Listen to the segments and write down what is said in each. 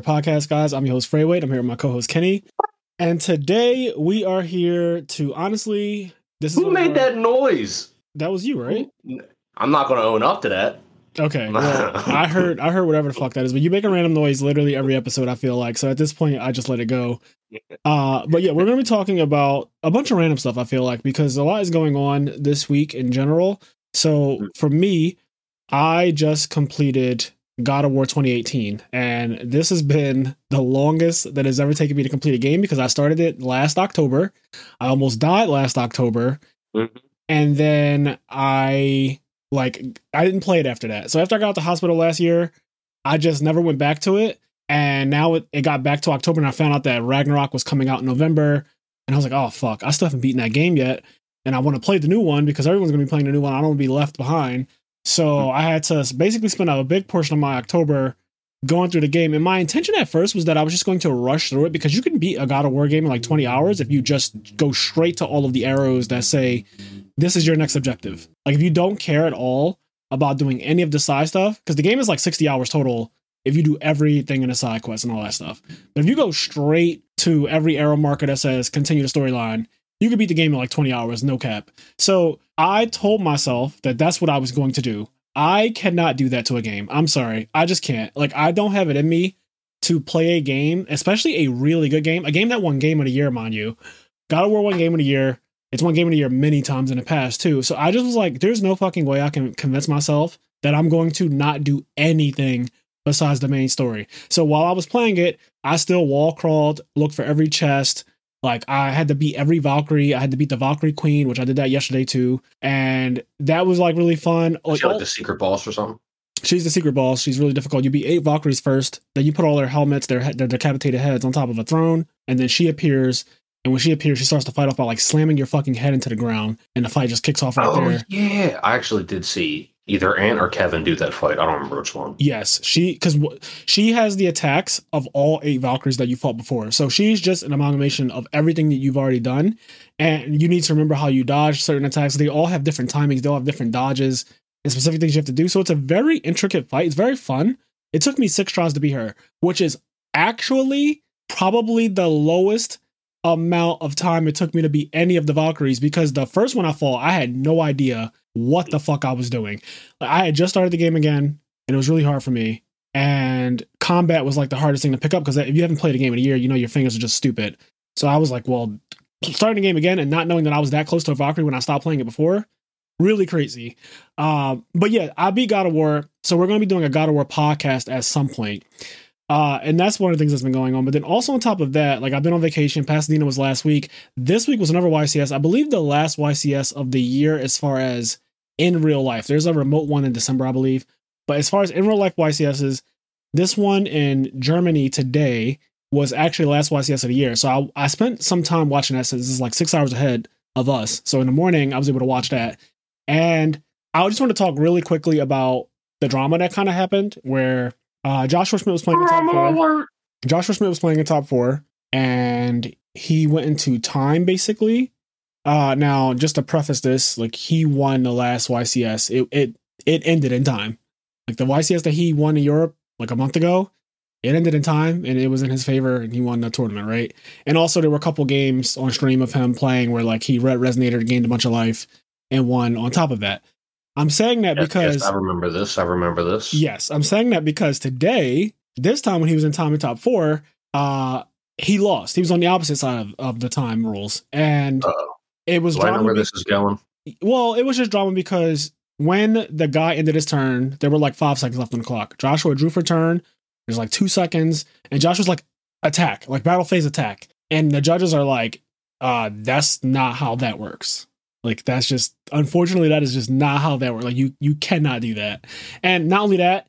welcome back to the I'm Nerd podcast, guys. I'm your host, Freyway. I'm here with my co host, Kenny. And today we are here to honestly, this is Who made that noise? That was you, right? I'm not going to own up to that. Okay. Well, I heard I heard whatever the fuck that is, but you make a random noise literally every episode, I feel like. So at this point I just let it go. Uh but yeah, we're gonna be talking about a bunch of random stuff, I feel like, because a lot is going on this week in general. So for me, I just completed God of War 2018, and this has been the longest that has ever taken me to complete a game because I started it last October. I almost died last October, Mhm. and then I like I didn't play it after that. So after I got out the hospital last year, I just never went back to it. And now it, it got back to October, and I found out that Ragnarok was coming out in November, and I was like, oh fuck, I still haven't beaten that game yet, and I want to play the new one because everyone's gonna be playing the new one. I don't want to be left behind. So mm-hmm. I had to basically spend a big portion of my October going through the game. And my intention at first was that I was just going to rush through it because you can beat a God of War game in like 20 hours if you just go straight to all of the arrows that say, this is your next objective. Like if you don't care at all about doing any of the side stuff, because the game is like 60 hours total if you do everything in the side quest and all that stuff. But if you go straight to every arrow marker that says continue the storyline, you could beat the game in like 20 hours, no cap. So I told myself that that's what I was going to do. I cannot do that to a game. I'm sorry. I just can't. Like, I don't have it in me to play a game, especially a really good game, a game that won game of the year, mind you. God of War won game of the year. It's won game of the year many times in the past, too. So I just was like, there's no fucking way I can convince myself that I'm going to not do anything besides the main story. So while I was playing it, I still wall crawled, looked for every chest, like I had to beat every Valkyrie. I had to beat the Valkyrie Queen, which I did that yesterday too, and that was like really fun. Like, she like the secret boss or something? she's the secret boss. She's really difficult. You beat eight Valkyries first, then you put all their helmets, their their decapitated heads on top of a throne, and then she appears. And when she appears, she starts to fight off by like slamming your fucking head into the ground, and the fight just kicks off right oh, there. yeah. I actually did see either Ant or Kevin do that fight. I don't remember which one. Yes, she because she has the attacks of all eight Valkyries that you fought before. So she's just an amalgamation of everything that you've already done, and you need to remember how you dodge certain attacks. They all have different timings. They all have different dodges and specific things you have to do. So it's a very intricate fight. It's very fun. It took me six tries to beat her, which is actually probably the lowest amount of time it took me to beat any of the Valkyries because the first one I fought, I had no idea what the fuck I was doing. I had just started the game again, and it was really hard for me. And combat was like the hardest thing to pick up because if you haven't played a game in a year, you know your fingers are just stupid. So I was like, well, starting the game again and not knowing that I was that close to a Valkyrie when I stopped playing it before, really crazy. Um, but yeah, I beat God of War, so we're going to be doing a God of War podcast at some point. Uh, and that's one of the things that's been going on. But then also on top of that, like I've been on vacation. Pasadena was last week. This week was another YCS. I believe the last YCS of the year as far as in real life. There's a remote one in December, I believe. But as far as in real life YCSs, this one in Germany today was actually the last YCS of the year. So I, I spent some time watching that since this is like six hours ahead of us. So in the morning, I was able to watch that. And I just want to talk really quickly about the drama that kind of happened where uh, Joshua Schmidt was playing in top four. Joshua Schmidt was playing in top four and he went into time basically. Uh, now, just to preface this, like he won the last YCS. It it it ended in time. Like the YCS that he won in Europe like a month ago, it ended in time and it was in his favor and he won the tournament, right? And also there were a couple games on stream of him playing where like he re- resonated, gained a bunch of life, and won on top of that. I'm saying that Yes, because yes, I remember this. I remember this. Yes, I'm saying that because today, this time when he was in time in top four, uh, he lost. He was on the opposite side of, of the time rules, and Uh-oh. it was Do I know where this is going? well, it was just drama because when the guy ended his turn, there were like five seconds left on the clock. Joshua drew for turn. There's like two seconds, and Josh was like, "Attack!" Like battle phase attack, and the judges are like, "Uh, that's not how that works." Like that's just unfortunately that is just not how that works. Like you you cannot do that. And not only that,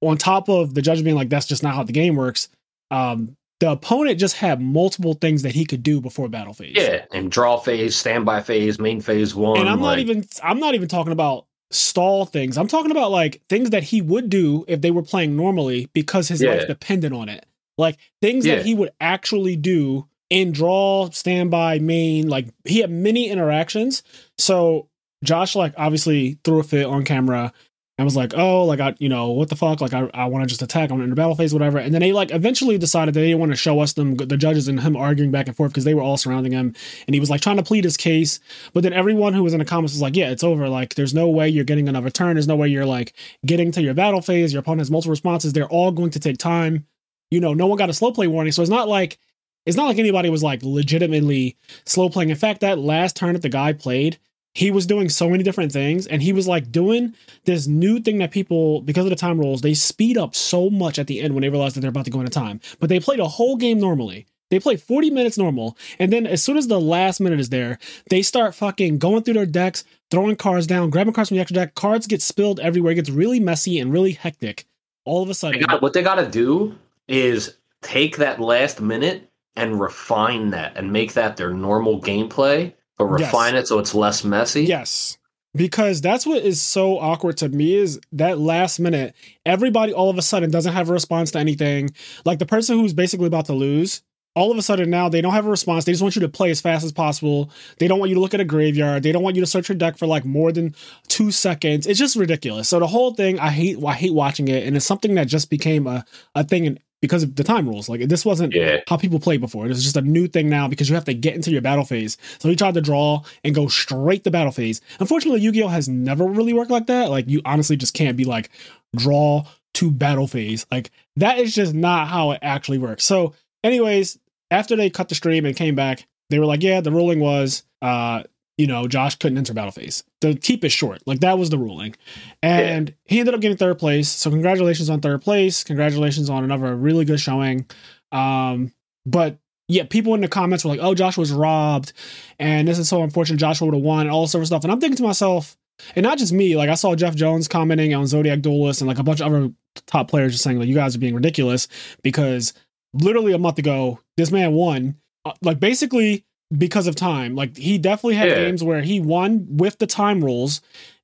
on top of the judge being like that's just not how the game works, um, the opponent just had multiple things that he could do before battle phase. Yeah, and draw phase, standby phase, main phase one. And I'm not even I'm not even talking about stall things. I'm talking about like things that he would do if they were playing normally because his Yeah. life depended on it. Like things Yeah. that he would actually do in draw, standby, main. Like he had many interactions. So Josh like obviously threw a fit on camera and was like, oh, like I, you know, what the fuck? Like I, I want to just attack. I'm in the battle phase, whatever. And then they like eventually decided they didn't want to show us them, the judges and him arguing back and forth because they were all surrounding him, and he was like trying to plead his case. But then everyone who was in the comments was like, yeah, it's over. Like there's no way you're getting another turn. There's no way you're like getting to your battle phase. Your opponent has multiple responses. They're all going to take time. You know, no one got a slow play warning, so it's not like it's not like anybody was like legitimately slow playing. In fact, that last turn that the guy played, he was doing so many different things and he was like doing this new thing that people because of the time rules they speed up so much at the end when they realize that they're about to go into time. But they played a whole game normally. They play 40 minutes normal and then as soon as the last minute is there they start fucking going through their decks throwing cards down grabbing cards from the extra deck. Cards get spilled everywhere. It gets really messy and really hectic. All of a sudden They got- what they got to do is take that last minute and refine that and make that their normal gameplay, but Yes. refine it so it's less messy. Yes. Because that's what is so awkward to me is that last minute, everybody all of a sudden doesn't have a response to anything. Like the person who's basically about to lose, all of a sudden now they don't have a response. They just want you to play as fast as possible. They don't want you to look at a graveyard. They don't want you to search your deck for like more than two seconds. It's just ridiculous. So the whole thing, I hate I hate watching it. And it's something that just became a, a thing in, because of the time rules. Like this wasn't Yeah. how people play before. It's just a new thing now because you have to get into your battle phase. So he tried to draw and go straight to battle phase. Unfortunately, Yu-Gi-Oh has never really worked like that. Like you honestly just can't be like draw to battle phase. Like that is just not how it actually works. So, anyways, after they cut the stream and came back, they were like, "Yeah, the ruling was, uh, you know, Josh couldn't enter battle phase. To keep it short, like that was the ruling." And he ended up getting third place. So congratulations on third place. Congratulations on another really good showing. Um, but yeah, people in the comments were like, "Oh, Josh was robbed," and this is so unfortunate. Joshua would have won, and all this sort of stuff. And I'm thinking to myself, and not just me. Like I saw Jeff Jones commenting on Zodiac Duelist, and like a bunch of other top players just saying like, "You guys are being ridiculous," because literally a month ago, this man won, uh, like basically because of time. Like he definitely had Yeah. games where he won with the time rules,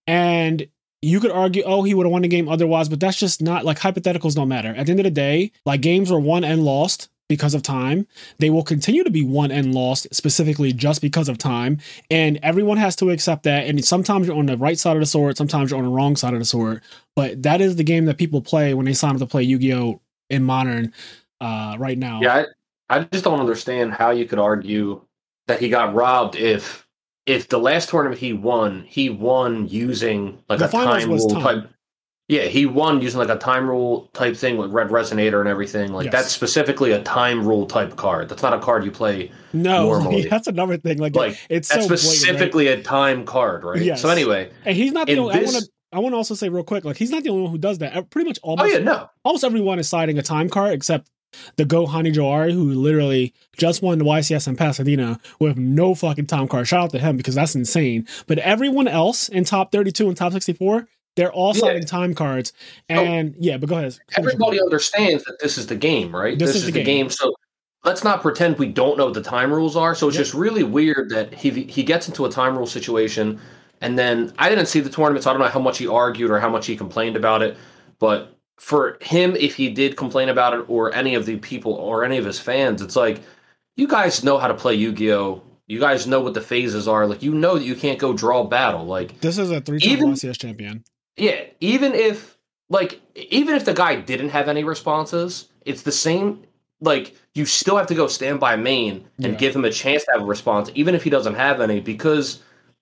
and you could argue, oh, he would have won the game otherwise, but that's just not like hypotheticals don't matter. At the end of the day, like games were won and lost because of time. They will continue to be won and lost specifically just because of time. And everyone has to accept that. And sometimes you're on the right side of the sword, sometimes you're on the wrong side of the sword. But that is the game that people play when they sign up to play Yu-Gi-Oh! in modern uh, right now. Yeah, I, I just don't understand how you could argue that he got robbed if if the last tournament he won, he won using like The a time rule time. type. Yeah, he won using like a time rule type thing with red resonator and everything. Like Yes. that's specifically a time rule type card. That's not a card you play. No, Normally. that's another thing. Like, Like it's so that's blatant, right? specifically a time card, right? Yes. So anyway, And he's not the only. I want to. I want to also say real quick, like he's not the only one who does that. Pretty much oh almost yeah, no, almost everyone is citing a time card except the Go Hani Johari, who literally just won the YCS in Pasadena with no fucking time card. Shout out to him because that's insane. But everyone else in top 32 and top 64, they're all Yeah. citing time cards. And yeah, but go ahead. everybody understands that this is the game, right? This This, is is, the the game. game. So let's not pretend we don't know what the time rules are. So it's Yep. just really weird that he he gets into a time rule situation, and then I didn't see the tournament, so I don't know how much he argued or how much he complained about it. But for him, if he did complain about it, or any of the people or any of his fans, it's like you guys know how to play Yu-Gi-Oh. You guys know what the phases are. Like you know that you can't go draw battle. Like This is a three time YCS champion. yeah, even if like even if the guy didn't have any responses, it's the same like you still have to go stand by main and Yeah. give him a chance to have a response even if he doesn't have any because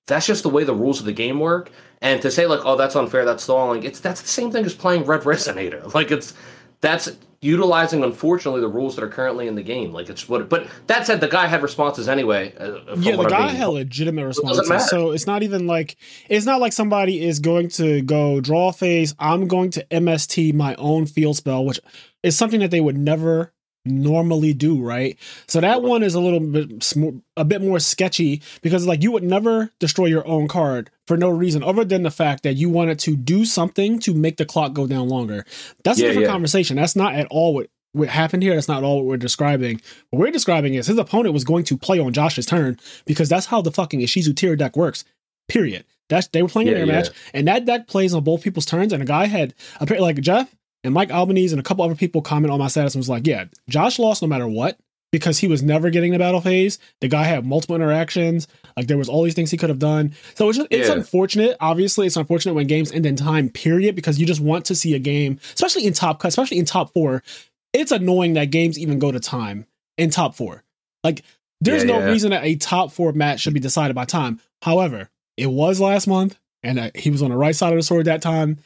that's just the way the rules of the game work. And to say like, "Oh, that's unfair, that's stalling." It's that's the same thing as playing Red Resonator. Like it's that's utilizing unfortunately the rules that are currently in the game. Like it's what but that said the guy had responses anyway. uh, Yeah, the guy had legitimate responses. matter. So it's not even like it's not like somebody is going to go draw phase. I'm going to MST my own field spell, which is something that they would never normally do, right? So that one is a little bit sm- a bit more sketchy because like you would never destroy your own card for no reason other than the fact that you wanted to do something to make the clock go down longer. That's a different yeah. conversation. That's not at all what what happened here. That's not all what we're describing. What we're describing is his opponent was going to play on Josh's turn because that's how the fucking Ishizu tier deck works. Period. That's they were playing Yeah, their yeah. match, and that deck plays on both people's turns. And a guy had apparently like Jeff and Mike Albanese and a couple other people comment on my status and was like, "Yeah, Josh lost no matter what. because he was never getting the battle phase. The guy had multiple interactions. Like there was all these things he could have done. So it's just, it's Yeah. unfortunate. Obviously, it's unfortunate when games end in time. Period. Because you just want to see a game, especially in top cut, especially in top four. It's annoying that games even go to time in top four. Like there's Yeah, no yeah. reason that a top four match should be decided by time. However, it was last month, and uh, he was on the right side of the sword that time.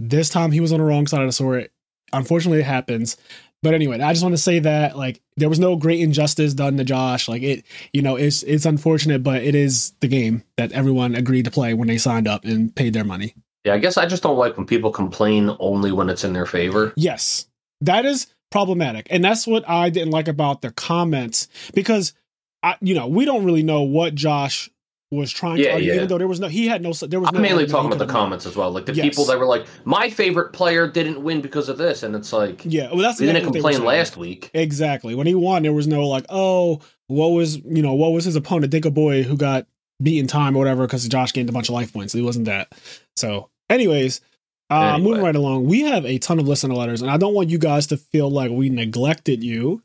This time he was on the wrong side of the sword. Unfortunately, it happens. But anyway, I just want to say that like there was no great injustice done to Josh. Like it, you know, it's it's unfortunate, but it is the game that everyone agreed to play when they signed up and paid their money. Yeah, I guess I just don't like when people complain only when it's in their favor. Yes, that is problematic, and that's what I didn't like about the comments because I, you know, we don't really know what Josh was trying to Yeah, argue, yeah. even though there was no, he had no, there was I'm no. mainly talking about the comments as well, like the Yes. people that were like, "My favorite player didn't win because of this," and it's like, Yeah, well, that's didn't complain last week. Exactly. When he won, there was no like, oh, what was you know what was his opponent, Dick Boy, who got beaten time or whatever because Josh gained a bunch of life points. He wasn't that. So, anyways, uh, Anyway. moving right along, we have a ton of listener letters, and I don't want you guys to feel like we neglected you.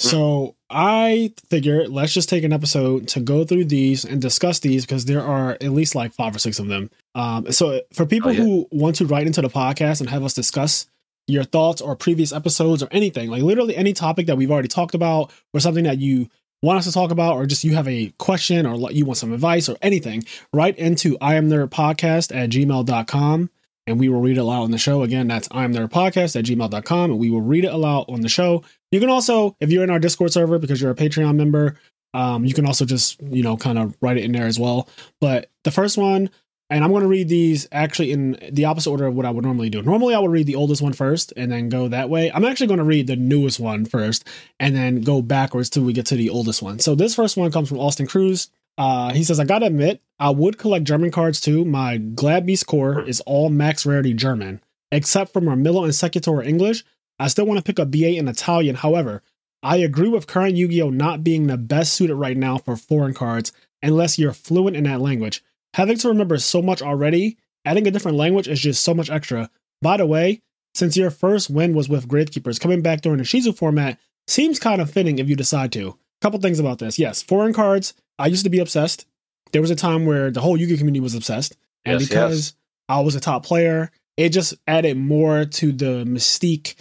Mm. So I figure let's just take an episode to go through these and discuss these because there are at least like five or six of them. Um, so for people Oh, yeah. who want to write into the podcast and have us discuss your thoughts or previous episodes or anything, like literally any topic that we've already talked about or something that you want us to talk about or just you have a question or you want some advice or anything, write into I am nerd podcast at gmail.com and we will read it aloud on the show. Again, that's I am nerd podcast at gmail.com and we will read it aloud on the show. You can also, if you're in our Discord server because you're a Patreon member, um, you can also just, you know, kind of write it in there as well. But the first one, and I'm going to read these actually in the opposite order of what I would normally do. Normally, I would read the oldest one first and then go that way. I'm actually going to read the newest one first and then go backwards till we get to the oldest one. So this first one comes from Austin Cruz. Uh, he says, I gotta admit, I would collect German cards too. My Glad Beast core is all max rarity German, except for Murmillo and Secutor English. I still want to pick up B8 in Italian. However, I agree with current Yu Gi Oh! not being the best suited right now for foreign cards unless you're fluent in that language. Having to remember so much already, adding a different language is just so much extra. By the way, since your first win was with Gravekeepers, coming back during the Shizu format seems kind of fitting if you decide to. Couple things about this. Yes, foreign cards. I used to be obsessed. There was a time where the whole Yu Gi Oh! community was obsessed, and Yes, because yes. I was a top player, it just added more to the mystique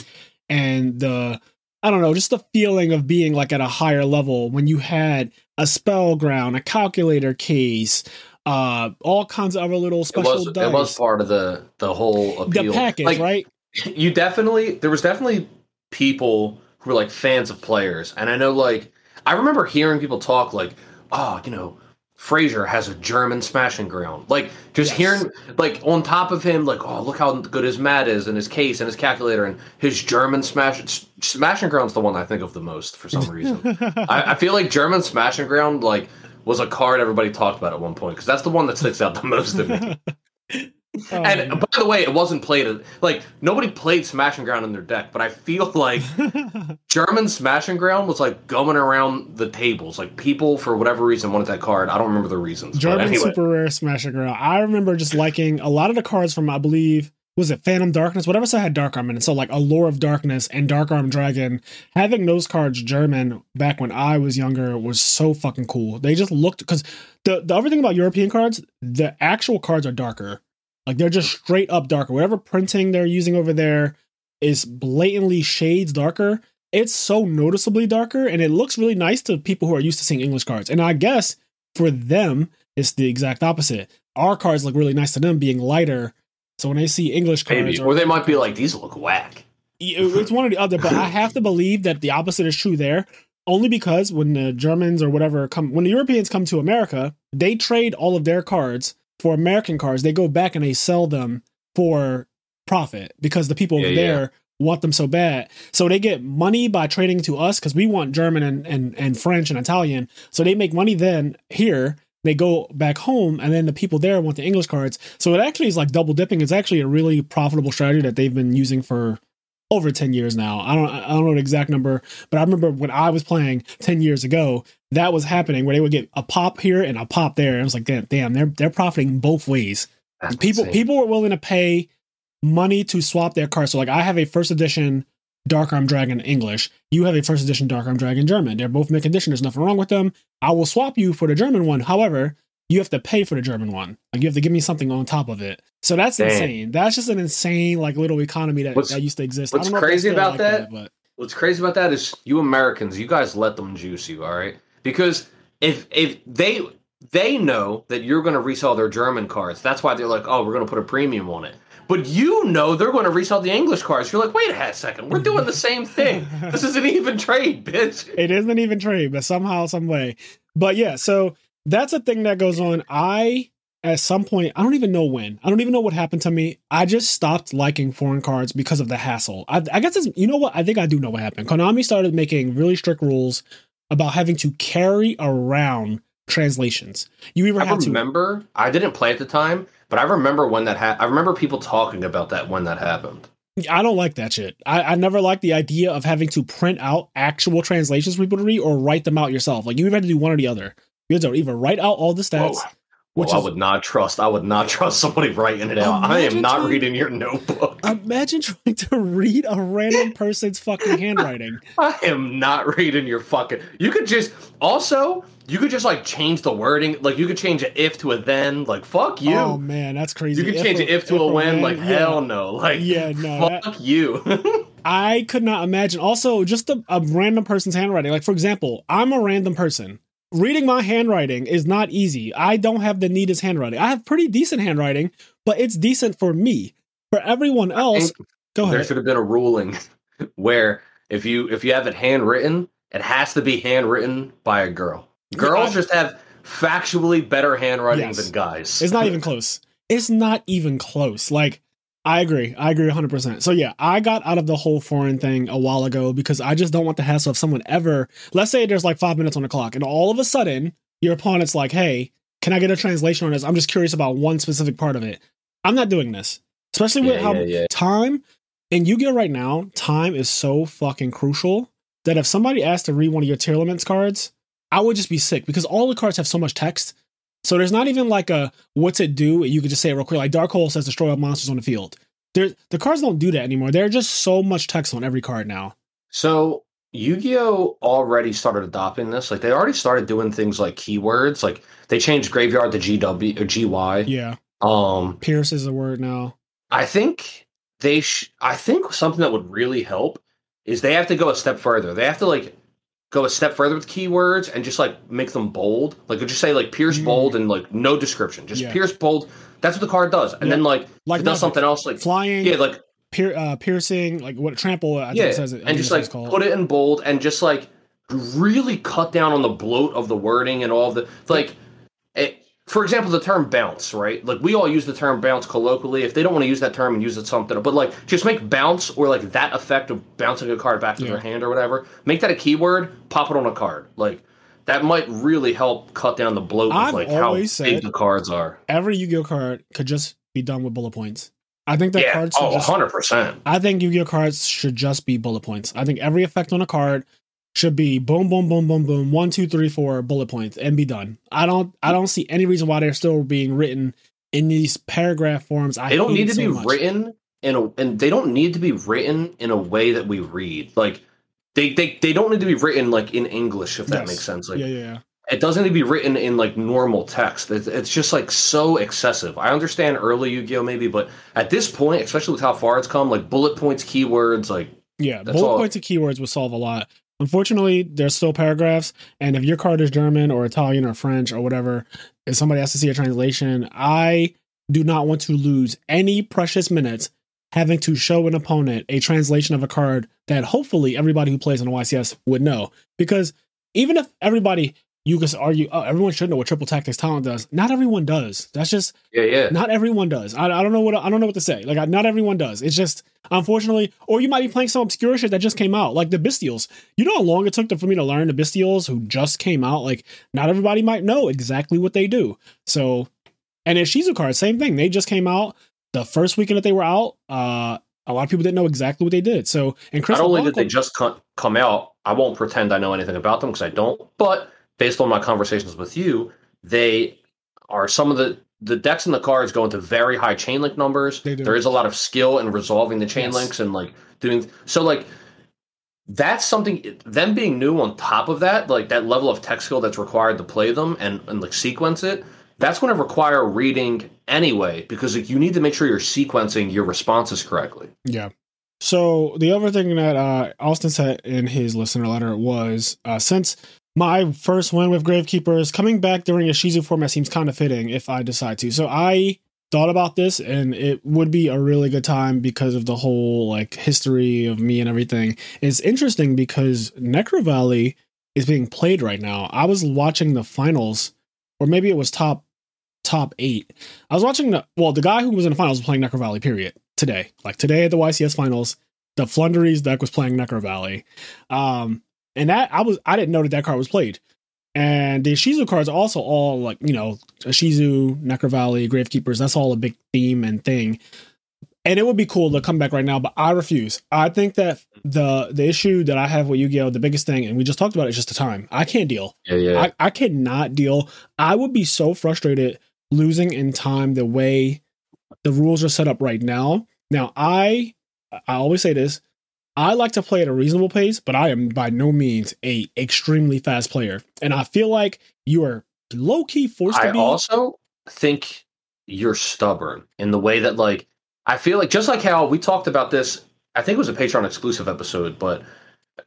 and the I don't know, just the feeling of being like at a higher level when you had a spell ground, a calculator case, uh, all kinds of other little It special was dice. it was part of the the whole appeal. the package, Like, right? you definitely there was definitely people who were like fans of players and i know like i remember hearing people talk like oh you know frazier has a german smashing ground. Like just Yes. hearing like on top of him like oh look how good his mat is and his case and his calculator and his german smash smashing ground's the one i think of the most for some reason. I, I feel like german smashing ground like was a card everybody talked about at one point because that's the one that sticks out the most to me Oh, and um, by the way, it wasn't played. Like nobody played Smashing Ground in their deck, but I feel like German Smashing Ground was like going around the tables. Like people, for whatever reason, wanted that card. I don't remember the reasons. German anyway, super rare Smashing Ground. I remember just liking a lot of the cards from I believe was it Phantom Darkness, whatever side had Dark Arm in it. So like Allure of Darkness and Dark Arm Dragon. Having those cards German back when I was younger was so fucking cool. They just looked because the the other thing about European cards, the actual cards are darker. Like they're just straight up darker. Whatever printing they're using over there is blatantly shades darker. It's so noticeably darker, and it looks really nice to people who are used to seeing English cards. And I guess for them, it's the exact opposite. Our cards look really nice to them, being lighter. So when they see English cards, maybe, or, or they might be like these look whack. it's one or the other. But I have to believe that the opposite is true there, only because when the Germans or whatever come, when the Europeans come to America, they trade all of their cards for American cars, They go back and they sell them for profit because the people Yeah, over yeah. there want them so bad. So they get money by trading to us because we want German and, and, and French and Italian. So they make money then here. They go back home, and then the people there want the English cards. So it actually is like double dipping. It's actually a really profitable strategy that they've been using for over 10 years now. I don't I don't know the exact number, but I remember when I was playing 10 years ago, that was happening where they would get a pop here and a pop there. And I was like, damn, damn, they're they're profiting both ways. That's people insane. people were willing to pay money to swap their cards. So like I have a first edition Dark Arm Dragon English. You have a first edition Dark Arm Dragon German. They're both mint condition. There's nothing wrong with them. I will swap you for the German one. However, you have to pay for the German one. Like you have to give me something on top of it. So that's Dang. insane. That's just an insane like little economy that, What's- that used to exist. what's I don't know crazy about like that? but What's crazy about that is you Americans, you guys let them juice you, all right? Because if if they they know that you're going to resell their German cards, that's why they're like, oh, we're going to put a premium on it. But you know they're going to resell the English cards. You're like, wait a second, we're doing the same thing. This is an even trade, bitch. it isn't even trade, but somehow, some way. But yeah, so that's a thing that goes on. I at some point, I don't even know when. I don't even know what happened to me. I just stopped liking foreign cards because of the hassle. I, I guess it's, you know what? I think I do know what happened. Konami started making really strict rules about having to carry around translations. You either I had to remember. I didn't play at the time, but I remember when that happened. I remember people talking about that when that happened. I don't like that shit. I, I never liked the idea of having to print out actual translations for people to read or write them out yourself. Like you either had to do one or the other. You to either write out all the stats, Whoa. which Well, I would not trust. I would not trust somebody writing it out. I am not trying- reading your notebook. imagine trying to read a random person's fucking handwriting. I am not reading your fucking. You could just also you could just like change the wording. Like you could change an if to a then. Like fuck you. Oh man, that's crazy. you could change a- an if to a when. Like yeah. hell no. Like Yeah, no, Fuck you. I could not imagine. Also, just a, a random person's handwriting. Like, for example, I'm a random person. Reading my handwriting is not easy. I don't have the neatest handwriting. I have pretty decent handwriting, but it's decent for me. For everyone else, go there should have been a ruling where if you if you have it handwritten, it has to be handwritten by a girl. Girls I- just have factually better handwriting Yes. than guys. It's not even close. It's not even close. Like, I agree. I agree 100%. So, yeah, I got out of the whole foreign thing a while ago because I just don't want the hassle of someone ever. Let's say there's like five minutes on the clock, and all of a sudden, your opponent's like, hey, can I get a translation on this? I'm just curious about one specific part of it. I'm not doing this, especially with Yeah, how yeah, yeah. time in Yu Gi Oh! right now, time is so fucking crucial that if somebody asked to read one of your Tearlaments cards, I would just be sick because all the cards have so much text. So there's not even like a what's it do? You could just say it real quick. Like Dark Hole says destroy all monsters on the field. There, the cards don't do that anymore. There's just so much text on every card now. So Yu-Gi-Oh already started adopting this. Like they already started doing things like keywords. Like they changed graveyard to GW or GY. Yeah. Um, Pierce is a word now. I think they. Sh- I think something that would really help is they have to go a step further. They have to like go a step further with keywords and just like make them bold. Like just say like Pierce Mm. bold and like no description. Just Yeah. Pierce bold. That's what the card does. And Yeah. then like Like it does something else like Flying, yeah like pier, uh, piercing, like what trample, I think yeah, it says it. And just like put it in bold and just like really cut down on the bloat of the wording and all the like. For example, the term bounce, right? Like we all use the term bounce colloquially. If they don't want to use that term and use it something, but like just make bounce or like that effect of bouncing a card back to Yeah. their hand or whatever. Make that a keyword. Pop it on a card. Like that might really help cut down the bloat I've of like how big the cards are. Every Yu-Gi-Oh card could just be done with bullet points. I think that yeah, cards oh, should oh, 100 percent. I think Yu-Gi-Oh cards should just be bullet points. I think every effect on a card should be boom, boom, boom, boom, boom, one, two, three, four bullet points and be done. I don't, I don't see any reason why they're still being written in these paragraph forms. I they don't need to so be much. written in a and they don't need to be written in a way that we read like they they, they don't need to be written like in english if that Yes. makes sense like yeah, yeah, yeah. it doesn't need to be written in like normal text it's, it's just like so excessive i understand early yu-gi-oh maybe but at this point especially with how far it's come like bullet points keywords like Yeah, bullet all- points and keywords would solve a lot. Unfortunately, there's still paragraphs, and if your card is German or Italian or French or whatever, if somebody has to see a translation, I do not want to lose any precious minutes having to show an opponent a translation of a card that hopefully everybody who plays on YCS would know. Because even if everybody, you could argue, oh, everyone should know what Triple Tactics Talent does. Not everyone does. That's just yeah yeah not everyone does. I, I don't know what I don't know what to say. Like I, not everyone does. It's just unfortunately, or you might be playing some obscure shit that just came out, like the Bystials. You know how long it took to, for me to learn the Bystials who just came out. Like not everybody might know exactly what they do. So, and in Shizu cards, same thing. They just came out the first weekend that they were out. Uh, a lot of people didn't know exactly what they did. So, and Chris not only did they just come out i won't pretend i know anything about them because i don't but based on my conversations with you they are some of the the decks and the cards go into very high chain link numbers there is a lot of skill in resolving the chain Yes. links and like doing so like that's something them being new on top of that, like that level of tech skill that's required to play them and, and like sequence it, that's going to require reading anyway because like, you need to make sure you're sequencing your responses correctly. Yeah. So the other thing that uh, Austin said in his listener letter was uh, since my first win with Gravekeepers coming back during a Shizu format seems kind of fitting if I decide to. So I thought about this and it would be a really good time because of the whole like history of me and everything. It's interesting because Necro Valley is being played right now. I was watching the finals, or maybe it was top top eight. I was watching the well, the guy who was in the finals was playing Necro Valley, period. Today. Like today at the YCS finals, the Floowandereeze deck was playing Necro Valley. Um and that I was I didn't know that that card was played. And the Shizu cards also all like, you know, Shizu, Necro Valley, Gravekeepers, that's all a big theme and thing. And it would be cool to come back right now, but I refuse. I think that the the issue that I have with Yu-Gi-Oh! the biggest thing, and we just talked about it, is just the time. I can't deal. Yeah, yeah. I, I cannot deal. I would be so frustrated losing in time the way the rules are set up right now. Now, I I always say this. I like to play at a reasonable pace, but I am by no means a extremely fast player. And I feel like you are low key forced I to be. I also think you're stubborn in the way that like I feel like just like how we talked about this, I think it was a Patreon exclusive episode, but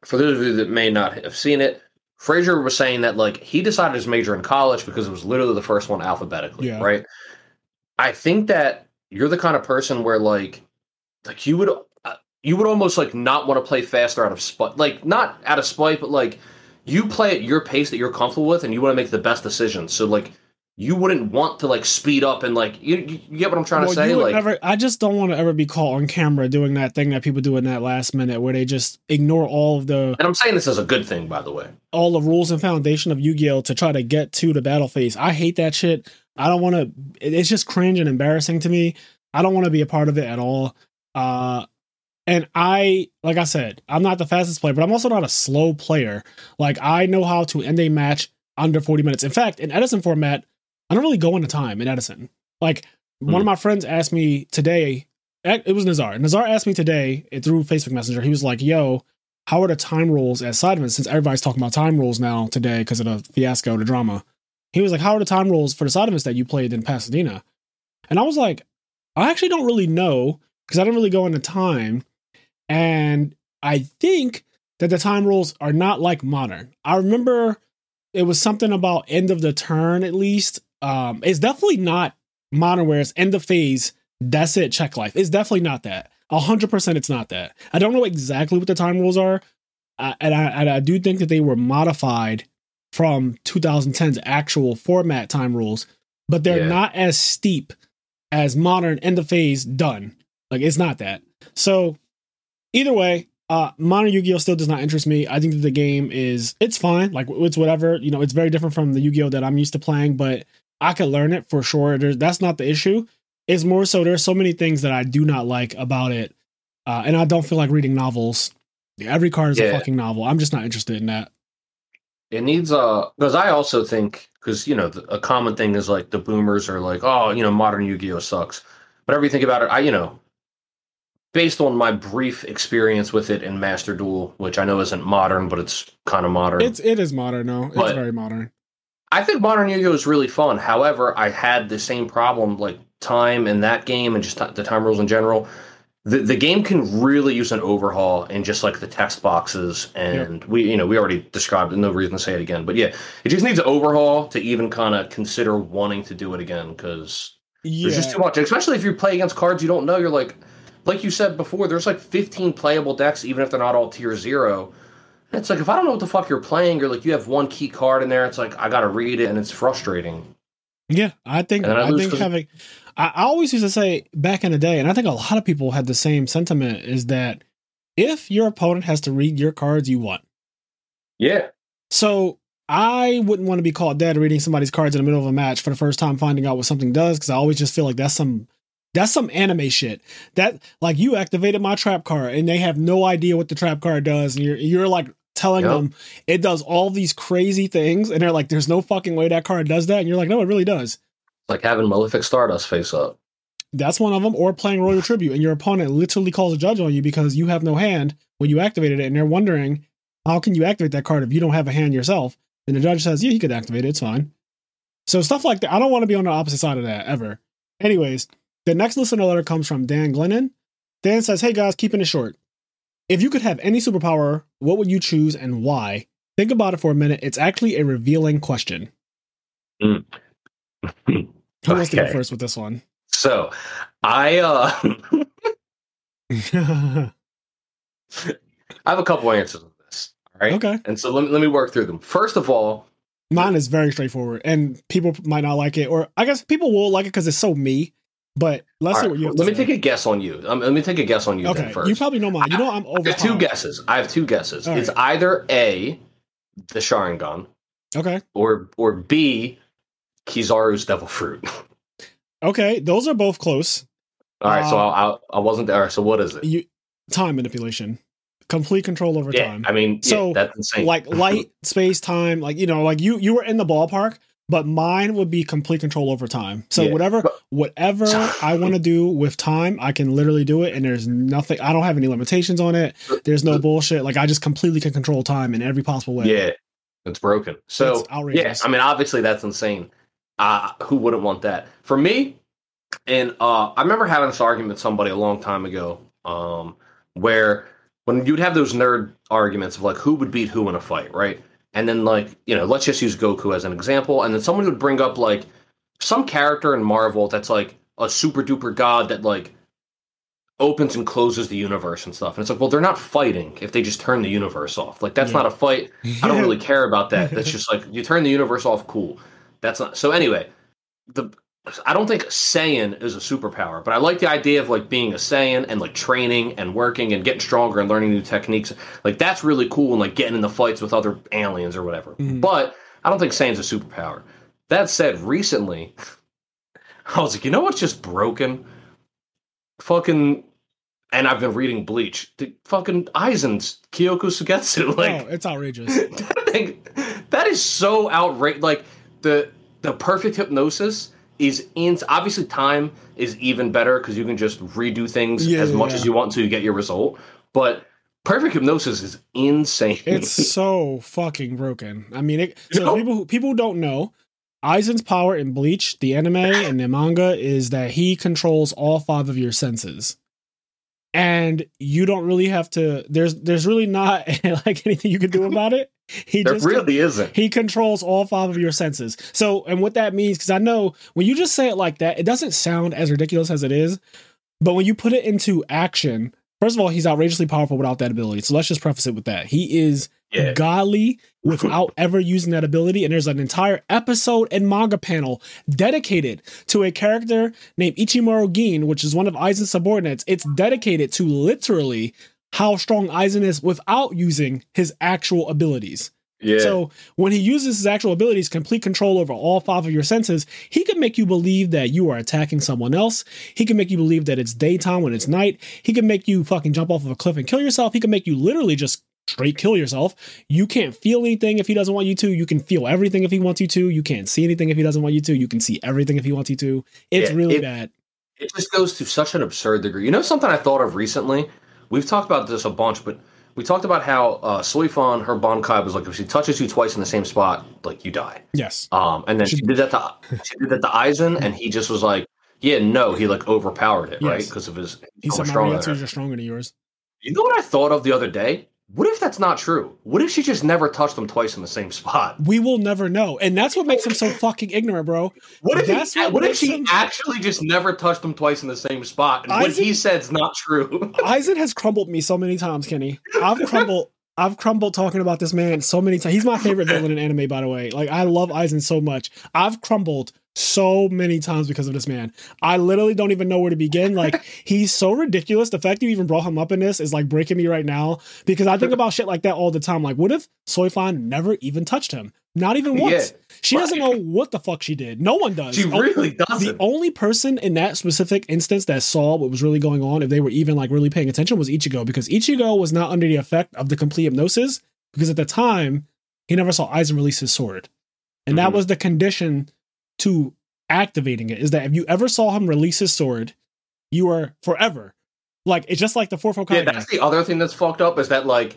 for those of you that may not have seen it, Frazier was saying that like he decided his major in college because it was literally the first one alphabetically, Yeah. right? I think that you're the kind of person where like like you would you would almost like not want to play faster out of spite, like not out of spite, but like you play at your pace that you're comfortable with, and you want to make the best decisions. So like you wouldn't want to like speed up and like you, you get what I'm trying Well, to say, like. never, I just don't want to ever be caught on camera doing that thing that people do in that last minute where they just ignore all of the and I'm saying this as a good thing, by the way. all the rules and foundation of Yu-Gi-Oh to try to get to the battle phase. I hate that shit. I don't want to. It's just cringe and embarrassing to me. I don't want to be a part of it at all. Uh, and I, like I said, I'm not the fastest player, but I'm also not a slow player. Like I know how to end a match under 40 minutes. In fact, in Edison format, I don't really go into time in Edison. Like one of my friends asked me today. eh, It was Nazar. Nazar asked me today eh, through Facebook Messenger. He was like, "Yo, how are the time rules at side events since everybody's talking about time rules now today because of the fiasco, the drama. He was like, How are the time rules for the side events that you played in Pasadena? And I was like, I actually don't really know because I didn't really go into time. And I think that the time rules are not like modern. I remember it was something about end of the turn at least. Um, it's definitely not modern where it's end of phase, that's it, check life. It's definitely not that. A hundred percent, it's not that. I don't know exactly what the time rules are, uh, and I and I do think that they were modified from 2010's actual format time rules, but they're Yeah. not as steep as modern end of phase done. Like it's not that. So either way, uh modern Yu-Gi-Oh still does not interest me. I think that the game is it's fine. Like it's whatever, you know, it's very different from the Yu-Gi-Oh that I'm used to playing, but I could learn it for sure. There's that's not the issue. It's more so there's so many things that I do not like about it. Uh, and I don't feel like reading novels. Every card is a fucking novel. I'm just not interested in that. It needs uh because I also think because you know the, a common thing is like the boomers are like oh you know modern Yu-Gi-Oh sucks. Whatever you think about it, I you know based on my brief experience with it in Master Duel, which I know isn't modern, but it's kind of modern. It's it is modern, no. It's But- very modern. I think modern Yu-Gi-Oh is really fun. However, I had the same problem like time in that game and just the time rules in general. The the game can really use an overhaul in just like the text boxes and we you know we already described it. No reason to say it again, but yeah, it just needs an overhaul to even kind of consider wanting to do it again because Yeah. there's just too much. Especially if you play against cards you don't know. You're like, like you said before, there's like 15 playable decks, even if they're not all tier zero. And It's like if I don't know what the fuck you're playing, you're like you have one key card in there. It's like I gotta read it, and it's frustrating. Yeah, I think I I, think having I, I always used to say back in the day, and I think a lot of people had the same sentiment is that if your opponent has to read your cards, you won. Yeah, So I wouldn't want to be caught dead reading somebody's cards in the middle of a match for the first time, finding out what something does, because I always just feel like that's some that's some anime shit. That like you activated my trap card and they have no idea what the trap card does, and you're you're like telling Yep. them it does all these crazy things, and they're like, "There's no fucking way that card does that," and you're like, "No, it really does." like having Malefic Stardust face up. That's one of them, or playing Royal Tribute, and your opponent literally calls a judge on you because you have no hand when you activated it, and they're wondering how can you activate that card if you don't have a hand yourself. And the judge says, "Yeah, he could activate it. It's fine." So stuff like that. I don't want to be on the opposite side of that ever. Anyways, the next listener letter comes from Dan Glennon. Dan says, "Hey guys, keeping it short. If you could have any superpower, what would you choose and why? Think about it for a minute. It's actually a revealing question." Mm. Who wants to go first with this one? So, I uh, I have a couple answers on this. All right. okay. And so let me, let me work through them. First of all, Mine is very straightforward, and people might not like it, or I guess people will like it because it's so me. But let's right, what you have let me say. take a guess on you. Um, let me take a guess on you Okay, then first. you probably know mine. You know I'm over. two guesses. I have two guesses. All it's right. either A, the Sharingan, Okay, or or B, Kizaru's Devil Fruit. okay, those are both close. All right, so Uh, I, I I wasn't there. So what is it? You time manipulation, complete control over Yeah, time. I mean, yeah, So, that's insane. like light, space, time. Like you know, like you you were in the ballpark, but mine would be complete control over time. So Yeah, whatever whatever I want to do with time, I can literally do it, and there's nothing. I don't have any limitations on it. There's no bullshit. Like I just completely can control time in every possible way. yeah, it's broken. So outrageous. Yeah, I mean, obviously that's insane. Uh, who wouldn't want that? For me, and uh, I remember having this argument with somebody a long time ago, um, where when you'd have those nerd arguments of like who would beat who in a fight, right? And then like you know, let's just use Goku as an example, and then someone would bring up like some character in Marvel that's like a super duper god that like opens and closes the universe and stuff. And it's like, well, they're not fighting if they just turn the universe off. Like that's Yeah. not a fight. I don't really care about that. That's just like you turn the universe off, cool. That's not so anyway, the I don't think Saiyan is a superpower, but I like the idea of like being a Saiyan and like training and working and getting stronger and learning new techniques. Like that's really cool and like getting in the fights with other aliens or whatever. Mhm. But I don't think Saiyan's a superpower. That said, recently I was like, you know what's just broken? Fucking and I've been reading Bleach. The fucking Aizen's Kyoka Suigetsu. Like oh, it's outrageous. that, thing, that is so outrageous. Like the the perfect hypnosis is in. Obviously, time is even better because you can just redo things Yeah, as much yeah. as you want to get your result. But perfect hypnosis is insane. It's so fucking broken. I mean, it, so know- people who people who don't know, Aizen's power in Bleach, the anime and the manga, is that he controls all five of your senses, and you don't really have to. There's there's really not like anything you can do about it. He there just really isn't. he controls all five of your senses. So, and what that means, because I know when you just say it like that, it doesn't sound as ridiculous as it is. But when you put it into action, first of all, he's outrageously powerful without that ability. So let's just preface it with that. He is Yeah. godly without ever using that ability. And there's an entire episode and manga panel dedicated to a character named Ichimaru Gin, which is one of Aizen's subordinates. It's dedicated to literally how strong Aizen is without using his actual abilities. Yeah. So when he uses his actual abilities, complete control over all five of your senses, he can make you believe that you are attacking someone else. He can make you believe that it's daytime when it's night. He can make you fucking jump off of a cliff and kill yourself. He can make you literally just straight kill yourself. You can't feel anything if he doesn't want you to. You can feel everything if he wants you to. You can't see anything if he doesn't want you to. You can see everything if he wants you to. It's Yeah, really it- bad. It just goes to such an absurd degree. You know something I thought of recently? We've talked about this a bunch, but we talked about how uh, Soifon, her Bankai was like, if she touches you twice in the same spot, like you die. Yes. Um, and then she, She- did that to she did that to Aizen, and he just was like, yeah, no, he like overpowered it, right? Because of his He said my stronger reactions than her. are stronger than yours. You know what I thought of the other day? What if that's not true? What if she just never touched them twice in the same spot? We will never know. And that's what makes him so fucking ignorant, bro. What if, That's he, what what if she him- actually just never touched them twice in the same spot? And what Isaac- he said's not true. Aizen has crumbled me so many times, Kenny. I've crumbled. I've crumbled talking about this man so many times. He's my favorite villain in anime, by the way. Like I love Aizen so much. I've crumbled so many times because of this man. I literally don't even know where to begin. Like he's so ridiculous. The fact you even brought him up in this is like breaking me right now because I think about shit like that all the time. Like, what if Soifon never even touched him? Not even once. Yeah. She doesn't know what the fuck she did. No one does. she really doesn't. The only person in that specific instance that saw what was really going on, if they were even like really paying attention, was Ichigo because Ichigo was not under the effect of the complete hypnosis because at the time he never saw Aizen release his sword, and that Mhm. was the condition to activating it is that if you ever saw him release his sword, you are forever. Like it's just like the fourth Hokage. Yeah, that's the other thing that's fucked up is that like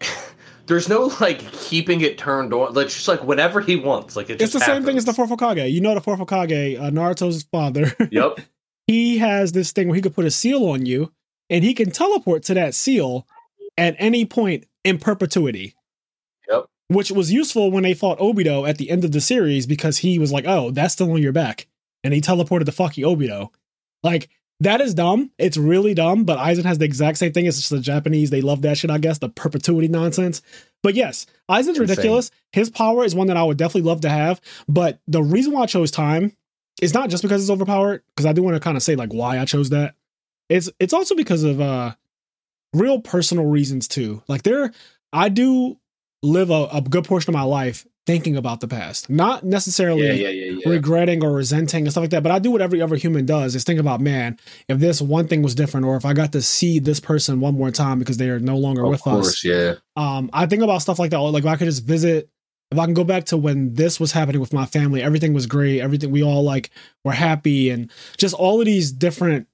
there's no like keeping it turned on. Like just like whenever he wants. Like it it's the happens. same thing as the fourth Hokage. You know the fourth Hokage, uh, Naruto's father. Yep. he has this thing where he could put a seal on you, and he can teleport to that seal at any point in perpetuity. Yep. Which was useful when they fought Obito at the end of the series because he was like, "Oh, that's still on your back," and he teleported the fucking Obito. Like that is dumb. It's really dumb. But Aizen has the exact same thing. It's just the Japanese. They love that shit. I guess the perpetuity nonsense. But yes, Aizen's ridiculous. His power is one that I would definitely love to have. But the reason why I chose time is not just because it's overpowered. Because I do want to kind of say like why I chose that. It's it's also because of uh real personal reasons too. Like there, I do live a, a good portion of my life thinking about the past, not necessarily Yeah, yeah, yeah, regretting or resenting and stuff like that. But I do what every other human does is think about, man, if this one thing was different, or if I got to see this person one more time because they are no longer Of with course, us. yeah. Um, I think about stuff like that. Like if I could just visit, if I can go back to when this was happening with my family, everything was great. Everything we all like were happy, and just all of these different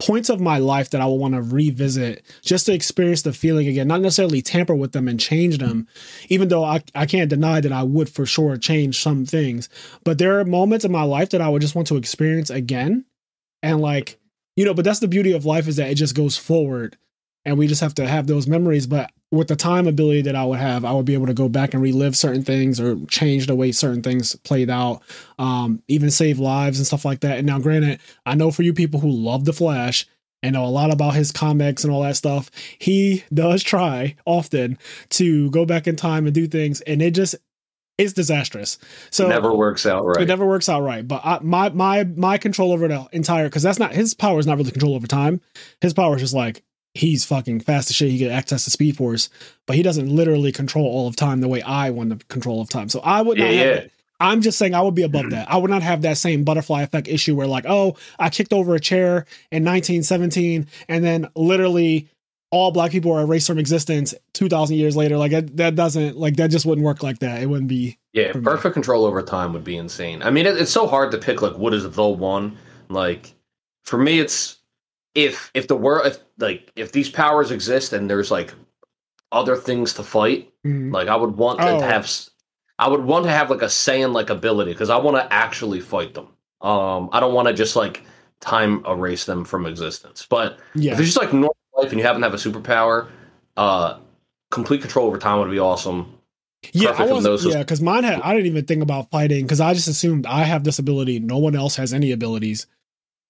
points of my life that I will want to revisit just to experience the feeling again, not necessarily tamper with them and change them, even though I, I can't deny that I would for sure change some things. But there are moments in my life that I would just want to experience again. And like, you know, but that's the beauty of life is that it just goes forward and we just have to have those memories. But with the time ability that I would have, I would be able to go back and relive certain things or change the way certain things played out, um, even save lives and stuff like that. And now, granted, I know for you people who love the Flash and know a lot about his comics and all that stuff, he does try often to go back in time and do things, and it just it's disastrous. So it Never works out right. it never works out right. But I, my my my control over the entire because that's not his power is not really control over time. His power is just like he's fucking fast as shit. He get access to Speed Force, but he doesn't literally control all of time the way I want the control of time. So I would yeah, not have yeah. I'm just saying I would be above mm-hmm. that. I would not have that same butterfly effect issue where like, oh, I kicked over a chair in 1917 and then literally all black people are erased from existence 2000 years later. Like that, that doesn't like that just wouldn't work like that. It wouldn't be Yeah, for me. perfect control over time would be insane. I mean, it, it's so hard to pick like what is the one. Like for me, it's if if the world if like if these powers exist and there's like other things to fight, Mhm. like I would want Oh. to have I would want to have like a Saiyan like ability because I want to actually fight them. Um, I don't want to just like time erase them from existence. But yeah. if it's just like normal life and you happen to have a superpower, uh, complete control over time would be awesome. Yeah, perfect I was those- yeah, because mine had I didn't even think about fighting because I just assumed I have this ability. No one else has any abilities.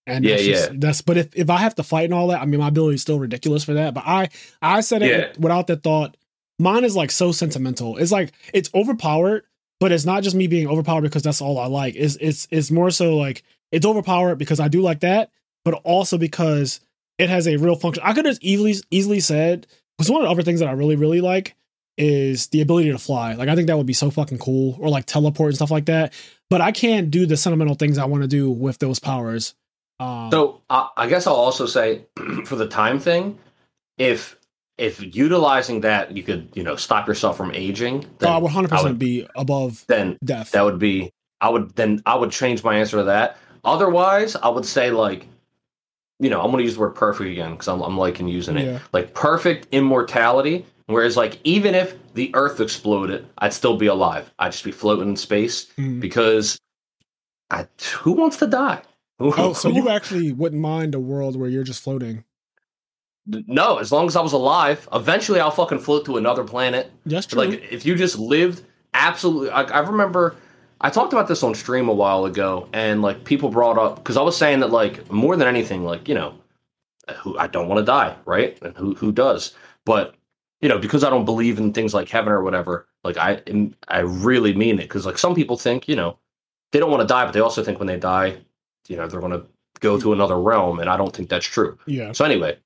And Yeah, that's just, that's but if, if I have to fight and all that, I mean my ability is still ridiculous for that. But I I said it Yeah. without that thought. Mine is like so sentimental. It's like it's overpowered, but it's not just me being overpowered because that's all I like. It's it's it's more so like it's overpowered because I do like that, but also because it has a real function. I could have easily easily said because one of the other things that I really really like is the ability to fly. Like I think that would be so fucking cool, or like teleport and stuff like that. But I can't do the sentimental things I want to do with those powers. Um, So I I guess I'll also say for the time thing, if if utilizing that you could you know stop yourself from aging, then, I would hundred I percent would- be above then death. that would be I would then I would change my answer to that. Otherwise, I would say like you know I'm going to use the word perfect again because I'm I'm liking using it Yeah. like perfect immortality. Whereas like even if the Earth exploded, I'd still be alive. I'd just be floating in space Mhm. because I who wants to die? Oh, so you actually wouldn't mind a world where you're just floating? No, as long as I was alive, eventually I'll fucking float to another planet. That's true. Like if you just lived absolutely, like I remember I talked about this on stream a while ago, and like people brought up because I was saying that like more than anything, like you know, who I don't want to die, right? And who who does? But you know, because I don't believe in things like heaven or whatever, like I I really mean it because like some people think you know they don't want to die, but they also think when they die, you know, they're going to go to another realm, and I don't think that's true. yeah. So anyway,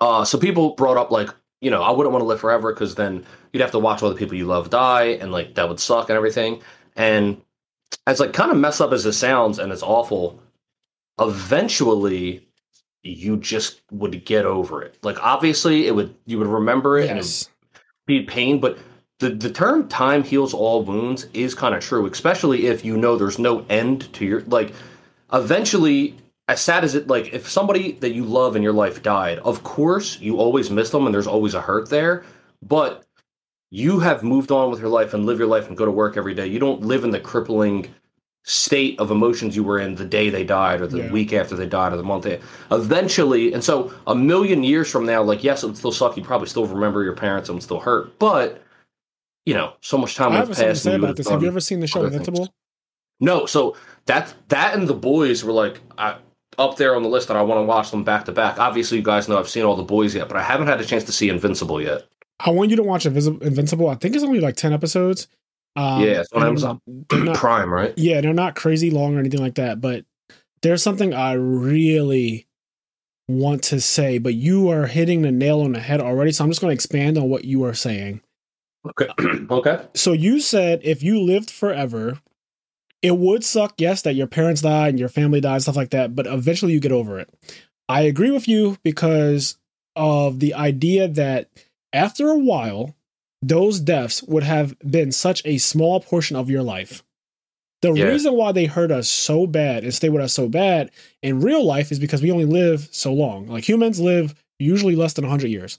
uh, so people brought up like, you know, I wouldn't want to live forever because then you'd have to watch all the people you love die, and like that would suck and everything. And as like kind of messed up as it sounds, and it's awful. Eventually, you just would get over it. Like obviously, it would you would remember it and it Yes. would be pain, but the the term time heals all wounds is kind of true, especially if you know there's no end to your like. Eventually, as sad as it like, if somebody that you love in your life died, of course you always miss them and there's always a hurt there. But you have moved on with your life and live your life and go to work every day. You don't live in the crippling state of emotions you were in the day they died or the Yeah. week after they died or the month they eventually and so a million years from now like yes it would still suck you probably still remember your parents and still hurt but you know so much time I would have have passed you about this. have you ever seen the show things. Invincible? no so that that and the boys were like I, up there on the list that i want to watch them back to back obviously you guys know i've seen all the boys yet but i haven't had a chance to see invincible yet I want you to watch Invisi- Invincible. I think it's only like ten episodes. Um, yeah it's on amazon not- prime right yeah, they're not crazy long or anything like that, but there's something I really want to say, but you are hitting the nail on the head already. So I'm just going to expand on what you are saying. okay okay So you said if you lived forever, it would suck, yes, that your parents die and your family died, stuff like that, but eventually you get over it. I agree with you because of the idea that after a while, those deaths would have been such a small portion of your life. The Yeah. reason why they hurt us so bad and stay with us so bad in real life is because we only live so long. Like humans live usually less than 100 years.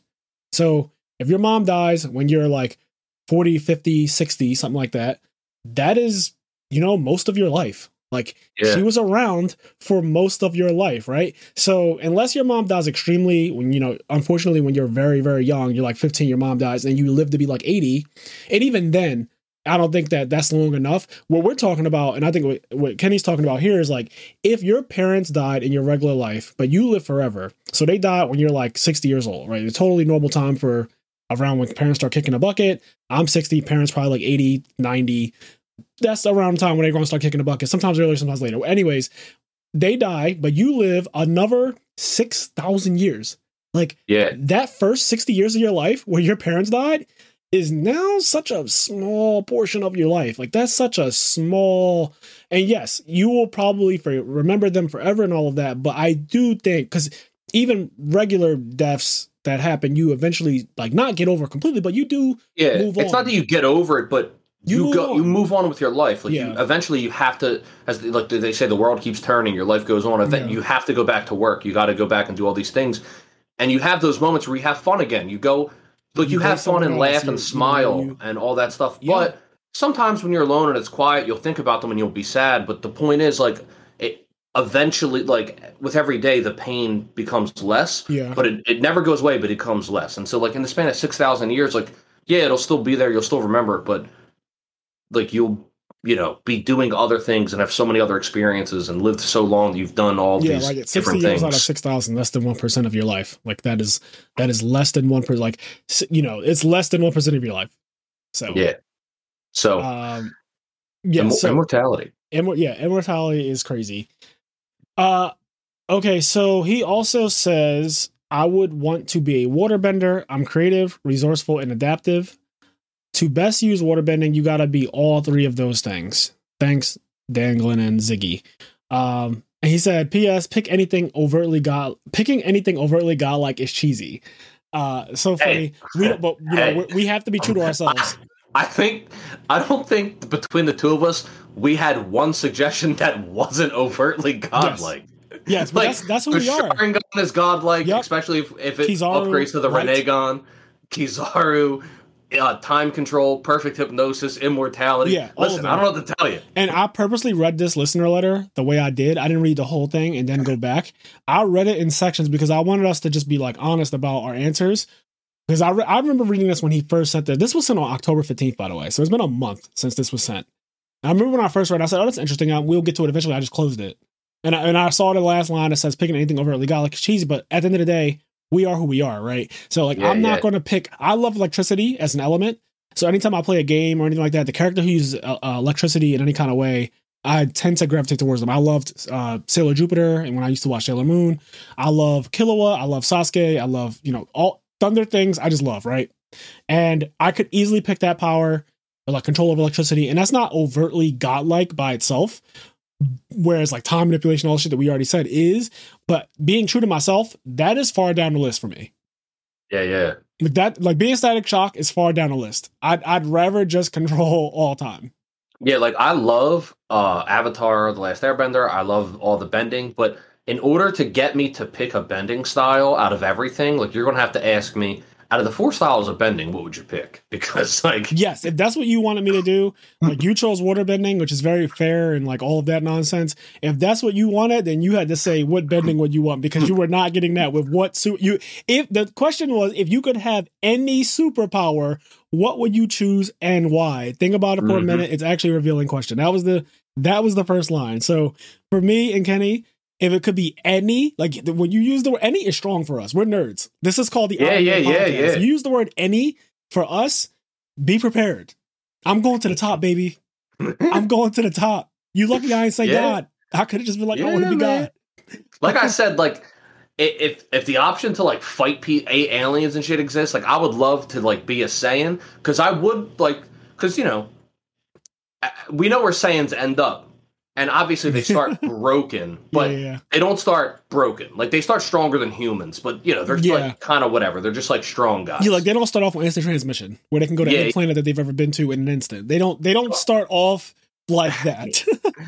So if your mom dies when you're like 40, 50, 60, something like that, that is, you know, most of your life. Like yeah she was around for most of your life, right? So unless your mom dies extremely when you know, unfortunately, when you're very, very young, you're like 15, your mom dies, and you live to be like 80, and even then, I don't think that that's long enough. What we're talking about, and I think what, what Kenny's talking about here is like if your parents died in your regular life, but you live forever, so they died when you're like 60 years old, right? It's totally normal time for around when parents start kicking a bucket. I'm 60, parents probably like 80, 90 that's around the time when they're start kicking the bucket. Sometimes earlier, sometimes later. Anyways, they die, but you live another six thousand years. Like yeah that first sixty years of your life where your parents died is now such a small portion of your life. Like that's such a small. And yes, you will probably for, remember them forever and all of that. But I do think because even regular deaths that happen, you eventually like not get over completely, but you do Yeah, it's on. not that you get over it, but You you, go, on. you move on with your life. Like you, eventually, you have to, as they- like they say, the world keeps turning. Your life goes on. Event, Yeah. you have to go back to work. You got to go back and do all these things, and you have those moments where you have fun again. You go, look, You you, have fun and laugh and smile and all that stuff. Yeah. But sometimes when you're alone and it's quiet, you'll think about them and you'll be sad. But the point is, like, it eventually, like with every day, the pain becomes less yeah. but it, it never goes away, but it comes less. And so, like in the span of six thousand years, like yeah, it'll still be there. You'll still remember it, but like you'll you know be doing other things and have so many other experiences and lived so long. You've done all yeah, these like different years out of six thousand, less than one percent of your life. Like that is that is less than one percent. Like you know, it's less than one percent of your life. So Yeah. So um, yeah, immo- so immortality. immor- yeah, immortality is crazy. Uh, okay, so he also says I would want to be a waterbender. I'm creative, resourceful, and adaptive. To best use waterbending, you got to be all three of those things. Thanks, Danglin and Ziggy. Um, and he said, "P.S. Pick anything overtly god. Picking anything overtly godlike is cheesy. Uh, so funny. Hey. We don't, but you know, Hey. we- we have to be true to ourselves. I think I don't think between the two of us we had one suggestion that wasn't overtly godlike. Yes, but Like, that's that's who we are. Sharingan is godlike, Yep. especially if, if it Kizaru, upgrades to the right? Rinnegan, Kizaru, uh, time control, perfect hypnosis, immortality. Yeah, Listen. I don't know what to tell you. And I purposely read this listener letter the way I did. I didn't read the whole thing and then go back. I read it in sections because I wanted us to just be like honest about our answers. Because I, re- I remember reading this when he first sent it. This was sent on October 15th, by the way. So it's been a month since this was sent. I remember when I first read it, I said, oh, that's interesting. I, we'll get to it eventually. I just closed it. And I, and I saw the last line that says picking anything overtly god like it's cheesy, but at the end of the day, we are who we are, right? So like Yeah, I'm not yeah. going to pick. I love electricity as an element. So anytime I play a game or anything like that, the character who uses uh, uh, electricity in any kind of way, I tend to gravitate towards them. I loved uh, Sailor Jupiter, and when I used to watch Sailor Moon, I love Killua, I love Sasuke, I love you know all thunder things. I just love right, and I could easily pick that power, like control of electricity, and that's not overtly godlike by itself. Whereas like time manipulation, all the shit that we already said is, but being true to myself, that is far down the list for me. Yeah, yeah. Like that, like being static shock is far down the list. I'd I'd rather just control all time. Yeah, like I love uh Avatar: The Last Airbender. I love all the bending, but in order to get me to pick a bending style out of everything, like you're gonna have to ask me out of the four styles of bending, what would you pick? Because like yes, if that's what you wanted me to do, like you chose water bending, which is very fair and like all of that nonsense. If that's what you wanted, then you had to say what bending would you want because you were not getting that with what suit you. If the question was if you could have any superpower, what would you choose and why? Think about it for mm-hmm. a minute. It's actually a revealing question. That was the that was the first line. So for me and Kenny, if it could be any, like when you use the word any is strong for us. We're nerds. This is called the yeah, yeah, yeah, yeah. You use the word any for us. Be prepared. I'm going to the top, baby. I'm going to the top. You lucky I ain't say yeah. God. I could have just been like, yeah, I want to be man. God. Like I said, like if if the option to like fight P- aliens and shit exists, like I would love to like be a Saiyan because I would like because you know we know where Saiyans end up and obviously they start broken, but yeah, yeah. they don't start broken. Like they start stronger than humans, but you know they're yeah. like kind of whatever. They're just like strong guys. Yeah, like they don't start off with instant transmission where they can go to any planet that they've ever been to in an instant. They don't. They don't start off like that.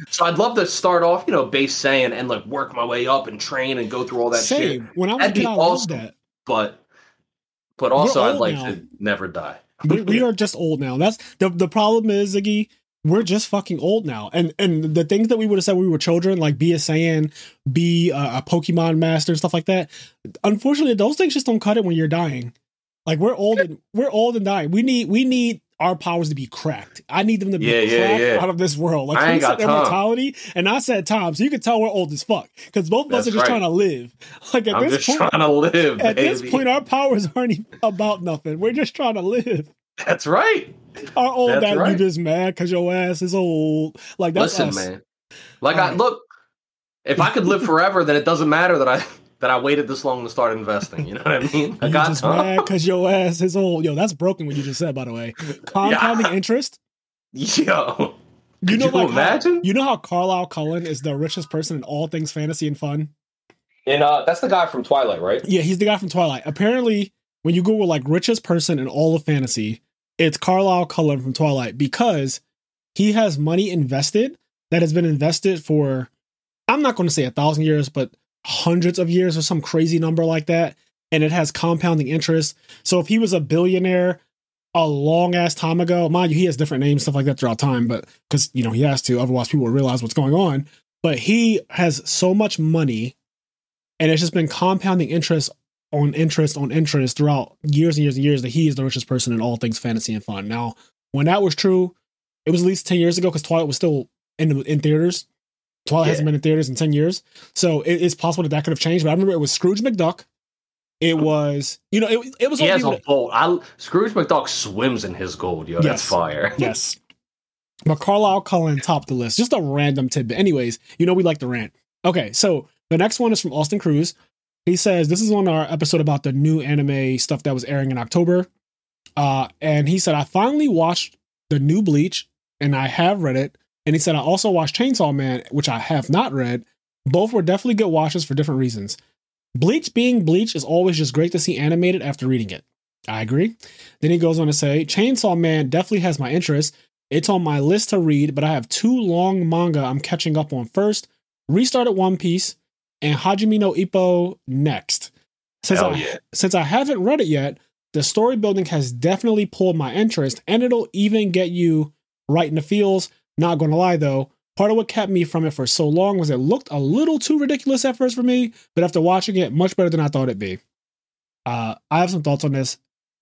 so I'd love to start off, you know, base Saiyan and like work my way up and train and go through all that Same. shit. When I was kid, I awesome, that. But but also I'd like now. to never die. we, we are just old now. That's the the problem is Ziggy we're just fucking old now. And and the things that we would have said when we were children, like be a Saiyan, be a, a, Pokemon master, and stuff like that. Unfortunately, those things just don't cut it when you're dying. Like we're old and we're old and dying. We need we need our powers to be cracked. I need them to be yeah, cracked yeah, yeah. out of this world. Like I ain't got mortality, and I said time, so you can tell we're old as fuck because both of us are just right. trying to live. Like at I'm this point, trying to live. At baby. this point, our powers aren't about nothing. We're just trying to live. That's right. Our old that's that right. you just mad because your ass is old. Like that's listen, us. man. Like All I right. look, if I could live forever, then it doesn't matter that I that I waited this long to start investing. You know what I mean? I you got just mad because your ass is old. Yo, that's broken. What you just said, by the way. Compounding yeah. interest. Yo, you know, you like imagine? How, you know how Carlisle Cullen is the richest person in all things fantasy and fun. And uh, that's the guy from Twilight, right? Yeah, he's the guy from Twilight. Apparently, when you Google like richest person in all of fantasy, it's Carlisle Cullen from Twilight because he has money invested that has been invested for I'm not going to say a thousand years, but hundreds of years or some crazy number like that. And it has compounding interest. So if he was a billionaire a long ass time ago, mind you, he has different names, stuff like that throughout time, but because you know he has to, otherwise people will realize what's going on. But he has so much money and it's just been compounding interest on interest on interest throughout years and years and years that he is the richest person in all things fantasy and fun. Now, when that was true, it was at least 10 years ago because Twilight was still in in theaters. Twilight yeah. hasn't been in theaters in 10 years. So it, it's possible that that could have changed. But I remember it was Scrooge McDuck. It was, you know, it, it was. He has a bolt. I, Scrooge McDuck swims in his gold, yo. Yes. That's fire. yes. But Carlisle Cullen topped the list. Just a random tidbit. Anyways, you know we like the rant. Okay, so the next one is from Austin Cruz. He says this is on our episode about the new anime stuff that was airing in October. Uh, and he said I finally watched the new Bleach, and I have read it. And he said I also watched Chainsaw Man, which I have not read. Both were definitely good watches for different reasons. Bleach being Bleach is always just great to see animated after reading it. I agree. Then he goes on to say Chainsaw Man definitely has my interest. It's on my list to read, but I have two long manga I'm catching up on first. Restarted One Piece and Hajime no Ippo next. Since Hell I, yeah. since I haven't read it yet, the story building has definitely pulled my interest, and it'll even get you right in the feels. Not gonna lie though, part of what kept me from it for so long was it looked a little too ridiculous at first for me, but after watching it, much better than I thought it'd be. Uh, I have some thoughts on this.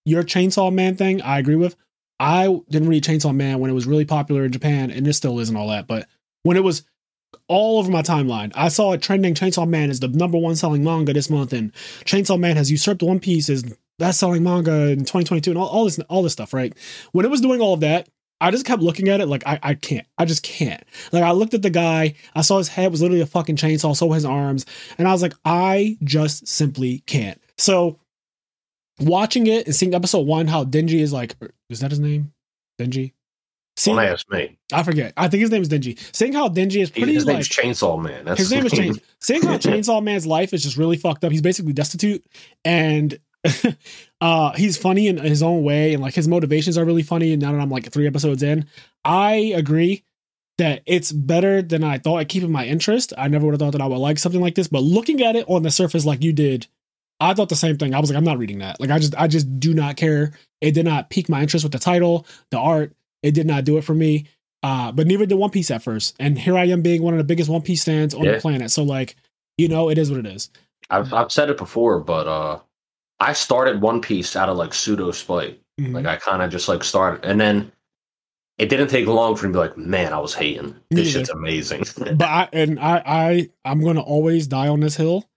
Your Chainsaw Man thing, I agree with. I didn't read Chainsaw Man when it was really popular in Japan, and it still isn't all that. But when it was all over my timeline. I saw it trending. Chainsaw Man is the number one selling manga this month, and Chainsaw Man has usurped One Piece as best selling manga in 2022, and all, all, this all this stuff. Right when it was doing all of that, I just kept looking at it like I, I can't. I just can't. Like I looked at the guy, I saw his head was literally a fucking chainsaw, so his arms, and I was like, I just simply can't. So watching it and seeing episode one, how Denji is like, is that his name? Denji? Don't ask me. I forget. I think his name is Denji. Seeing how Denji is pretty. His like, name's Chainsaw Man. That's his name is Chainsaw. Seeing how Chainsaw Man's life is just really fucked up. He's basically destitute, and uh, he's funny in his own way, and like his motivations are really funny. And now that I'm like three episodes in, I agree that it's better than I thought at keeping my interest. I never would have thought that I would like something like this, but looking at it on the surface like you did, I thought the same thing. I was like, I'm not reading that. Like I just I just do not care. It did not pique my interest with the title, the art. It did not do it for me. Uh, but neither did One Piece at first. And here I am being one of the biggest One Piece fans on Yeah. the planet. So like, you know, it is what it is. I've I've said it before, but uh, I started One Piece out of like pseudo spite. Mhm. Like I kind of just like started, and then it didn't take long for me to be like, man, I was hating. This shit's amazing. but I and I I I'm gonna always die on this hill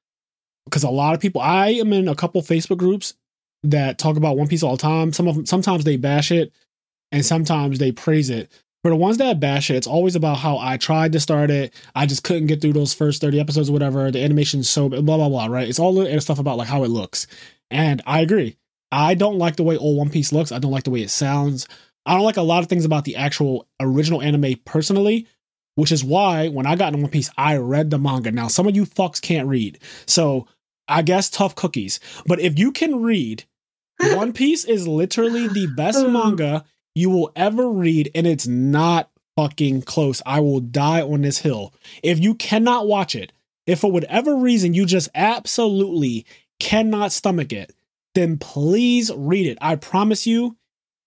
because a lot of people. I am in a couple Facebook groups that talk about One Piece all the time. Some of them sometimes they bash it, and sometimes they praise it. For the ones that bash it, it's always about how I tried to start it. I just couldn't get through those first 30 episodes or whatever. The animation's so blah blah blah, right? It's all the stuff about like how it looks. And I agree. I don't like the way old One Piece looks. I don't like the way it sounds. I don't like a lot of things about the actual original anime personally, which is why when I got into One Piece, I read the manga. Now, some of you fucks can't read. So I guess tough cookies. But if you can read, One Piece is literally the best oh. manga you will ever read, and it's not fucking close. I will die on this hill. If you cannot watch it, if for whatever reason you just absolutely cannot stomach it, then please read it. I promise you,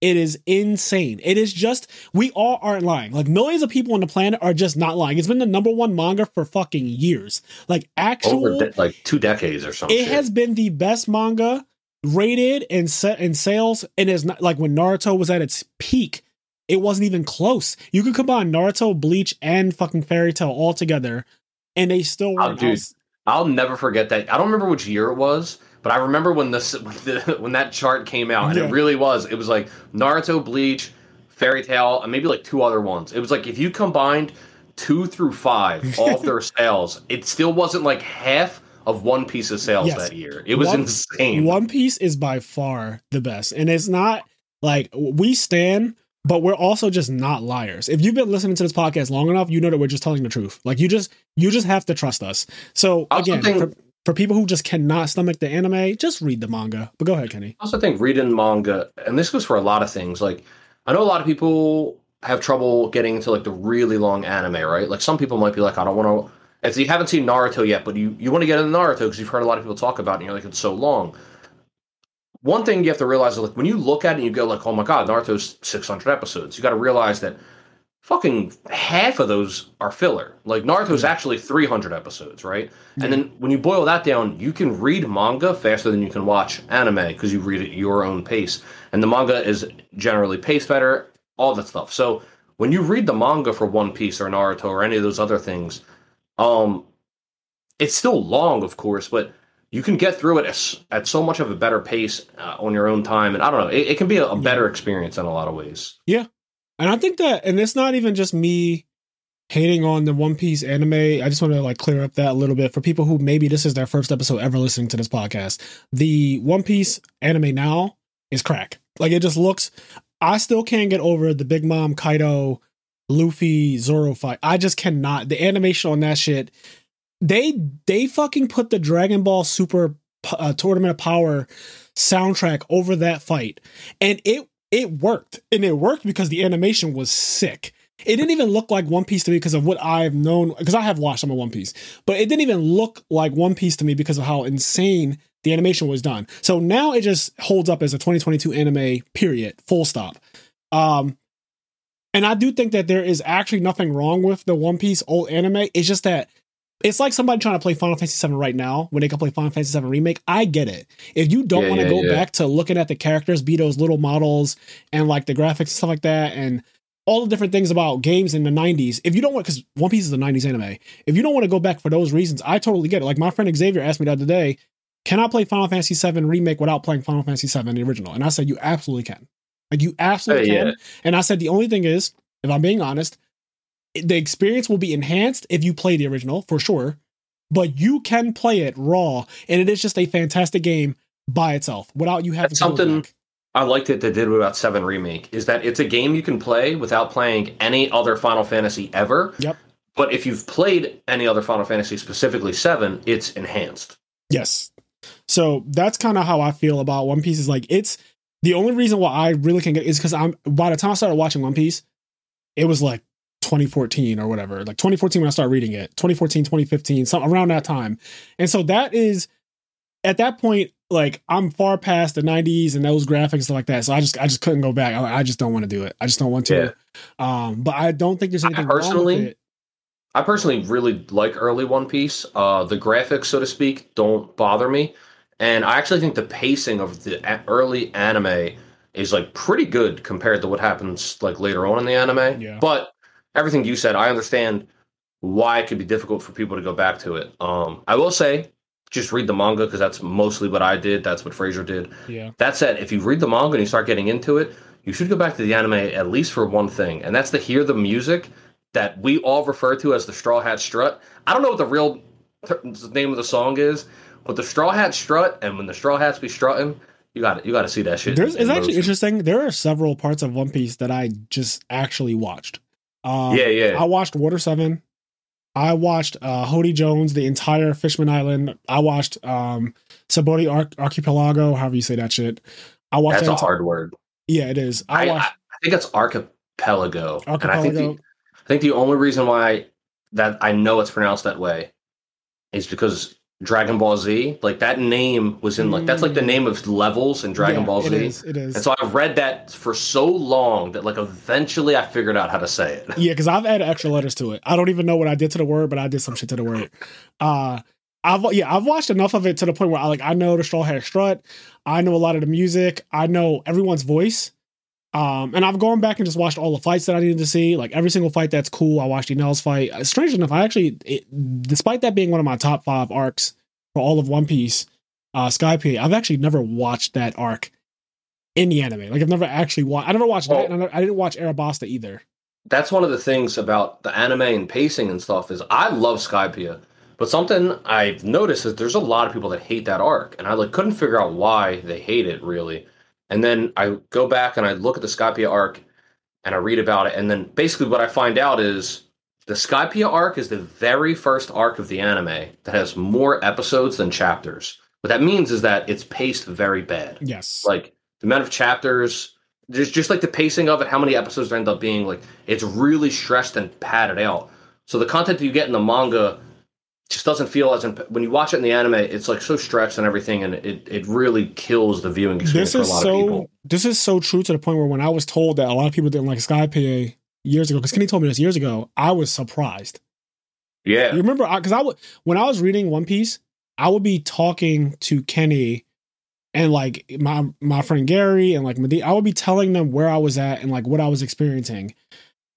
it is insane. It is just, we all aren't lying. Like millions of people on the planet are just not lying. It's been the number one manga for fucking years. Like actual, Over de- like two decades or something. it has been the best manga rated and set in sales. And it's not like when Naruto was at its peak, it wasn't even close. You could combine Naruto, Bleach, and fucking Fairy Tail all together, and they still Oh, weren't. dude. I'll never forget that. I don't remember which year it was, but I remember when this when, the, when that chart came out, and Yeah. it really was. It was like Naruto, Bleach, Fairy Tail, and maybe like two other ones. It was like if you combined two through five, all of their sales, it still wasn't like half of One Piece of sales Yes. that year. It was One- insane. One Piece is by far the best, and it's not like we stand, but we're also just not liars. If you've been listening to this podcast long enough, you know that we're just telling the truth. Like you just you just have to trust us. So again, think- for, for people who just cannot stomach the anime, just read the manga. But go ahead, Kenny. I also think reading manga, and this goes for a lot of things. Like, I know a lot of people have trouble getting into like the really long anime, right? Like, some people might be like, I don't want to. If you haven't seen Naruto yet, but you, you want to get into Naruto because you've heard a lot of people talk about it, and you're like, it's so long. One thing you have to realize is like when you look at it and you go like, oh my god, Naruto's 600 episodes. You got to realize that fucking half of those are filler. Like Naruto's actually 300 episodes, right? And then when you boil that down, you can read manga faster than you can watch anime because you read it at your own pace. And the manga is generally paced better, all that stuff. So when you read the manga for One Piece or Naruto or any of those other things, um, it's still long, of course, but you can get through it at, at so much of a better pace uh, on your own time. And I don't know, it, it can be a, a better experience in a lot of ways. Yeah. And I think that, and it's not even just me hating on the One Piece anime. I just want to like clear up that a little bit for people who maybe this is their first episode ever listening to this podcast. The One Piece anime now is crack. Like it just looks. I still can't get over the Big Mom Kaido, Luffy Zoro fight. I just cannot. The animation on that shit. They they fucking put the Dragon Ball Super uh, Tournament of Power soundtrack over that fight, and it it worked and it worked because the animation was sick it didn't even look like one piece to me because of what i've known because i have watched some of one piece but it didn't even look like one piece to me because of how insane the animation was done so now it just holds up as a 2022 anime period full stop um and i do think that there is actually nothing wrong with the one piece old anime it's just that it's like somebody trying to play Final Fantasy VII right now when they can play Final Fantasy VII Remake. I get it. If you don't Yeah, want to yeah, go yeah. back to looking at the characters, be those little models and like the graphics and stuff like that, and all the different things about games in the 90s, if you don't want, because One Piece is a 90s anime, if you don't want to go back for those reasons, I totally get it. Like my friend Xavier asked me the other day, can I play Final Fantasy VII Remake without playing Final Fantasy VII the original? And I said, you absolutely can. Like you absolutely yeah. can. And I said, the only thing is, if I'm being honest, the experience will be enhanced if you play the original for sure, but you can play it raw, and it is just a fantastic game by itself without you having something-. I liked it they did about Seven Remake is that it's a game you can play without playing any other Final Fantasy ever. Yep. But if you've played any other Final Fantasy, specifically Seven, it's enhanced. Yes, So that's kind of how I feel about One Piece. Is like it's the only reason why I really can get is because I'm by the time I started watching One Piece, it was like 2014 or whatever, like 2014 when I started reading it, 2014, 2015, some around that time. And so that is at that point, like I'm far past the 90s and those graphics like that. So I just I just couldn't go back. I, I just don't want to do it. I just don't want to. Yeah. Um, but I don't think there's anything wrong with personally-. I personally really like early One Piece. Uh, the graphics, so to speak, don't bother me, and I actually think the pacing of the early anime is like pretty good compared to what happens like later on in the anime. Yeah. But everything you said, I understand why it could be difficult for people to go back to it. Um, I will say, just read the manga because that's mostly what I did. That's what Fraser did. Yeah. That said, if you read the manga and you start getting into it, you should go back to the anime at least for one thing, and that's to hear the music that we all refer to as the Straw Hat Strut. I don't know what the real t- name of the song is, but the Straw Hat Strut, and when the Straw Hats be strutting, you got you got to see that shit. There's, it's actually interesting. There are several parts of One Piece that I just actually watched. Um, Yeah, yeah. I watched Water Seven. I watched uh, Hody Jones, the entire Fishman Island. I watched um, Sabaody Arch- Archipelago, however you say that shit. I watched That's a that enti- hard word. Yeah, it is. I I, watched I think it's archipelago. And I think Archipelago. the, I think the only reason why that I know it's pronounced that way is because Dragon Ball Z, like that name was in like that's like the name of levels in Dragon Yeah, Ball Z. is. It is. And so I've read that for so long that like eventually I figured out how to say it. Yeah, because I've added extra letters to it. I don't even know what I did to the word, but I did some shit to the word. Uh I've yeah, I've watched enough of it to the point where I like I know the Straw Hat Strut, I know a lot of the music, I know everyone's voice. Um, and I've gone back and just watched all the fights that I needed to see. Like every single fight that's cool. I watched Enel's fight. Uh, Strange enough, I actually, it, despite that being one of my top five arcs for all of One Piece, uh, Skypiea, I've actually never watched that arc in the anime. Like I've never actually watched. I never watched Well- that, and I, never- I didn't watch Arabasta either. That's one of the things about the anime and pacing and stuff is I love Skypiea. But something I've noticed is there's a lot of people that hate that arc, and I like couldn't figure out why they hate it really. And then I go back and I look at the Skypiea arc and I read about it, and then basically what I find out is the Skypiea arc is the very first arc of the anime that has more episodes than chapters. What that means is that it's paced very bad Yes. like the amount of chapters just just like the pacing of it how many episodes end up being like it's really stressed and padded out so the content that you get in the manga just doesn't feel as imp- when you watch it in the anime it's like so stretched and everything and it, it really kills the viewing experience this for a is lot of so people. this is so true to the point where when I was told that a lot of people didn't like Skypiea years ago, because Kenny told me this years ago, I was surprised. yeah. You remember, because I, would when I was reading One Piece, I would be talking to Kenny and like my my friend Gary and like Medi- I would be telling them where I was at and like what I was experiencing,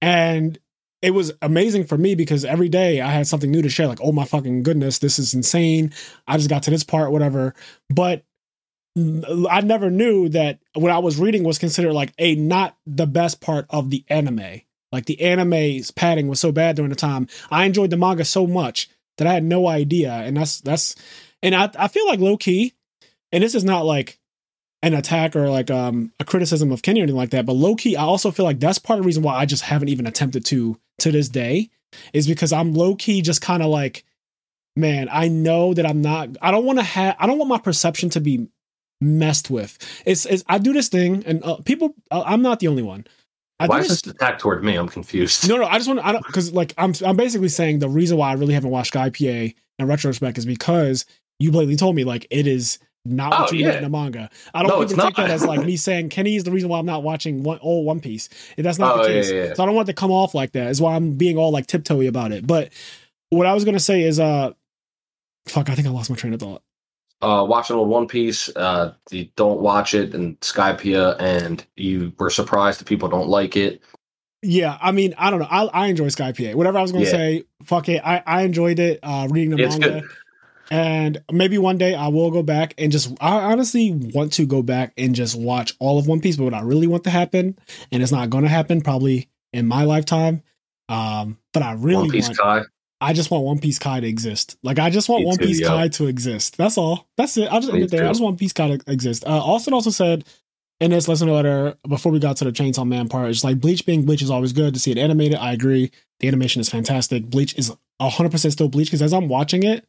and it was amazing for me because every day I had something new to share. Like, oh my fucking goodness, this is insane! I just got to this part, whatever. But I never knew that what I was reading was considered like a not the best part of the anime. Like the anime's padding was so bad during the time. I enjoyed the manga so much that I had no idea. And that's that's and I I feel like low key, and this is not like an attack or like um a criticism of Kenny or anything like that, but low key, I also feel like that's part of the reason why I just haven't even attempted to to this day, is because I'm low key just kind of like, man, I know that I'm not I don't want to have I don't want my perception to be messed with. It's, it's I do this thing and uh, people uh, I'm not the only one. I why is this, attack toward me i'm confused no, no. I just want to. I don't because like I'm. I'm basically saying the reason why I really haven't watched Skypiea in retrospect is because you blatantly told me like it is not what Oh, you read yeah. in the manga. I don't No, you take that as like me saying Kenny is the reason why I'm not watching one old One Piece. And that's not Oh, the case. yeah, yeah. So I don't want it to come off like that. Is why I'm being all like tiptoey about it. But what I was gonna say is uh, fuck. I think I lost my train of thought. uh, watch an old One Piece, uh, you don't watch it and in Skypiea, and you were surprised that people don't like it. Yeah, I mean, I don't know. I I enjoy Skypiea. Whatever I was gonna say, fuck it. I I enjoyed it. Uh, reading the It's manga. good. And maybe one day I will go back and just I honestly want to go back and just watch all of One Piece, but what I really want to happen, and it's not gonna happen probably in my lifetime. Um, but I really One Piece want Kai. I just want One Piece Kai to exist. Like I just want Me One too, Piece yo. Kai to exist. That's all. That's it. I'll just end it there. I just want One Piece Kai to exist. Uh, Austin also said in this listener letter before we got to the Chainsaw Man part, it's like Bleach being Bleach is always good to see it animated. I agree. The animation is fantastic. Bleach is hundred percent still Bleach because as I'm watching it,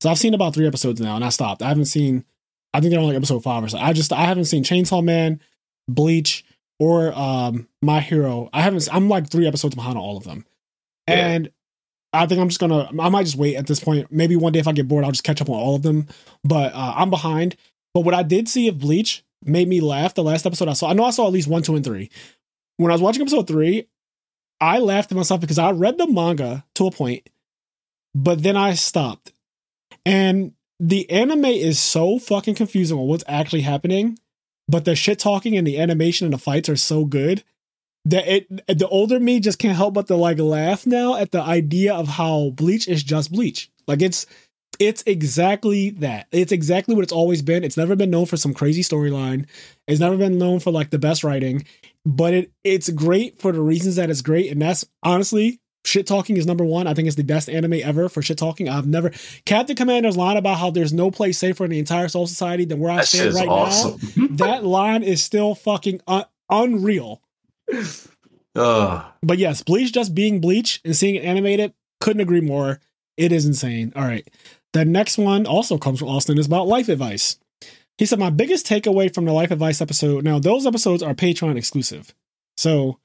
So I've seen about three episodes now, and I stopped. I haven't seen. I think they're on like episode five or so. I just I haven't seen Chainsaw Man, Bleach, or um My Hero. I haven't. I'm like three episodes behind on all of them, Yeah. and I think I'm just gonna. I might just wait at this point. Maybe one day if I get bored, I'll just catch up on all of them. But uh, I'm behind. But what I did see of Bleach made me laugh. The last episode I saw, I know I saw at least one, two, and three. When I was watching episode three, I laughed at myself because I read the manga to a point, but then I stopped. And the anime is so fucking confusing on what's actually happening, but the shit talking and the animation and the fights are so good that it the older me just can't help but to like laugh now at the idea of how Bleach is just Bleach. Like it's it's exactly that. It's exactly what it's always been. It's never been known for some crazy storyline. It's never been known for like the best writing, but it it's great for the reasons that it's great. And that's honestly shit talking is number one. I think it's the best anime ever for shit talking. I've never Captain Commander's line about how there's no place safer in the entire Soul Society than where I That stand right awesome. now. That line is still fucking un- unreal. Ugh. But yes, Bleach just being Bleach and seeing it animated, couldn't agree more. It is insane. All right. The next one also comes from Austin is about life advice. He said, My biggest takeaway from the life advice episode. Now, those episodes are Patreon exclusive. So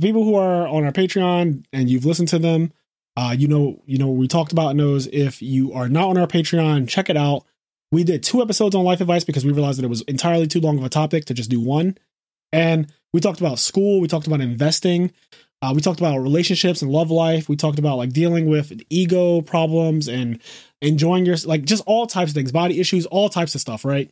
people who are on our Patreon and you've listened to them, uh, you know, you know what we talked about in those. If you are not on our Patreon, check it out. We did two episodes on life advice because we realized that it was entirely too long of a topic to just do one. And we talked about school, we talked about investing, uh, we talked about relationships and love life. We talked about like dealing with ego problems and enjoying your like just all types of things, body issues, all types of stuff, right?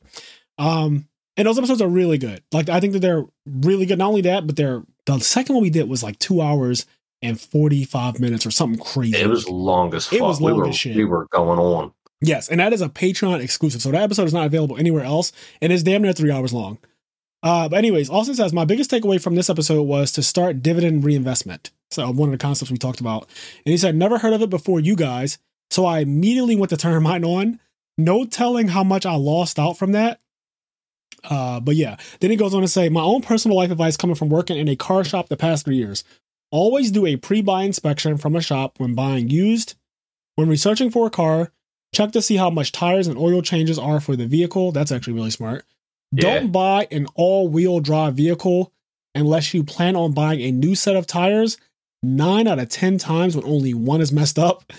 Um, and those episodes are really good. Like I think that they're really good. Not only that, but they're the second one we did was like two hours and forty five minutes or something crazy. It was long as fuck. It was we long were, as shit. We were going on. Yes, and that is a Patreon exclusive. So that episode is not available anywhere else, and it's damn near three hours long. Uh, but anyways, Austin says my biggest takeaway from this episode was to start dividend reinvestment. So one of the concepts we talked about, and he said never heard of it before you guys, so I immediately went to turn mine on. No telling how much I lost out from that. Uh, but yeah, then he goes on to say my own personal life advice coming from working in a car shop the past three years. Always do a pre-buy inspection from a shop when buying used. When researching for a car, check to see how much tires and oil changes are for the vehicle. That's actually really smart. Yeah. Don't buy an all wheel drive vehicle unless you plan on buying a new set of tires. Nine out of 10 times when only one is messed up.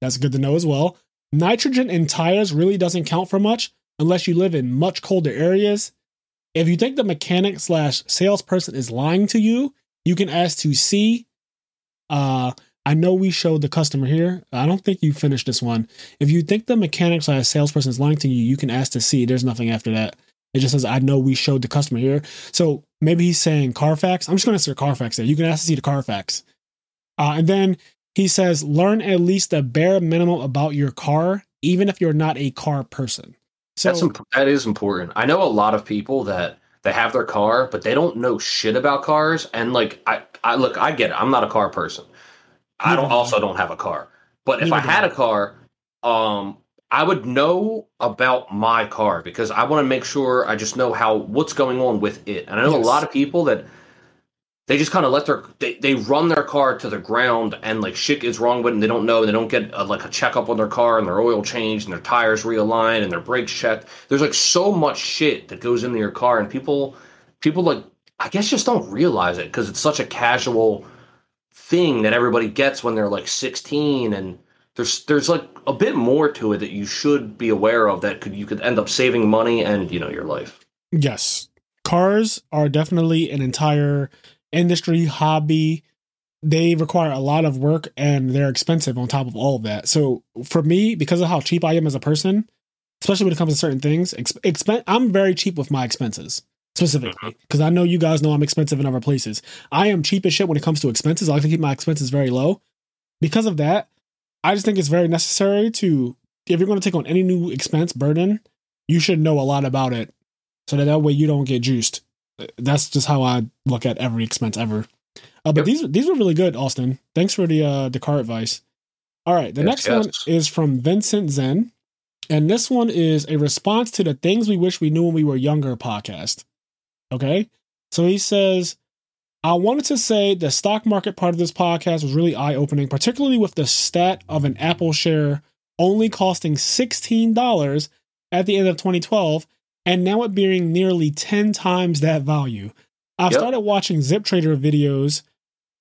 That's good to know as well. Nitrogen in tires really doesn't count for much unless you live in much colder areas. If you think the mechanic slash salesperson is lying to you, you can ask to see. Uh, I know we showed the customer here. I don't think you finished this one. If you think the mechanic slash salesperson is lying to you, you can ask to see. There's nothing after that. It just says, I know we showed the customer here. So maybe he's saying Carfax. I'm just going to say Carfax there. You can ask to see the Carfax. Uh, and then he says, learn at least the bare minimum about your car, even if you're not a car person. So That's imp- that is important. I know a lot of people that they have their car, but they don't know shit about cars. And like, I, I look, I get it. I'm not a car person. I don't also don't have a car. But if I had a car, um, I would know about my car because I want to make sure I just know how what's going on with it. And I know Yes. a lot of people that they just kind of let their they, they run their car to the ground and like shit is wrong with it and they don't know. And they don't get a, like a checkup on their car and their oil changed and their tires realigned and their brakes checked. There's like so much shit that goes into your car and people people like i guess just don't realize it because it's such a casual thing that everybody gets when they're like 16 and there's there's like a bit more to it that you should be aware of that could you could end up saving money and you know your life. Yes. Cars are definitely an entire industry, hobby. They require a lot of work and they're expensive on top of all of that. So for me, because of how cheap I am as a person, especially when it comes to certain things, ex- expen- I'm very cheap with my expenses specifically mm-hmm. because I know you guys know I'm expensive in other places. I am cheap as shit when it comes to expenses. I like to keep my expenses very low. Because of that, I just think it's very necessary to, if you're going to take on any new expense burden, you should know a lot about it so that that way you don't get juiced. That's just how I look at every expense ever. Uh, but Yep. these these were really good, Austin. Thanks for the uh, the car advice. All right, the Yes, next one is from Vincent Zen, and this one is a response to the things we wish we knew when we were younger podcast. Okay, so he says, I wanted to say the stock market part of this podcast was really eye opening, particularly with the stat of an Apple share only costing $16 at the end of 2012, and now it being nearly 10 times that value. I've Yep. started watching ZipTrader videos,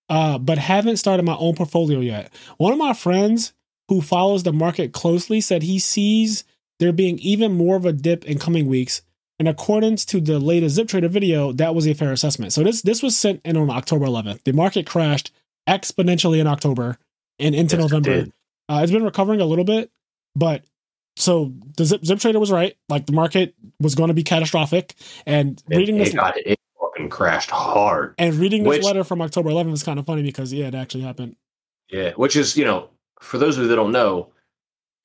uh, but haven't started my own portfolio yet. One of my friends who follows the market closely said he sees there being even more of a dip in coming weeks. In accordance to the latest ZipTrader video, that was a fair assessment. So this this was sent in on October 11th. The market crashed exponentially in October and into Yes, November. did. Uh, it's been recovering a little bit, but so the Zip, ZipTrader was right. Like the market was going to be catastrophic. And It, reading this it got it fucking crashed hard. and reading this Which- letter from October 11th is kind of funny because yeah, it actually happened. Yeah, which is you know, for those of you that don't know,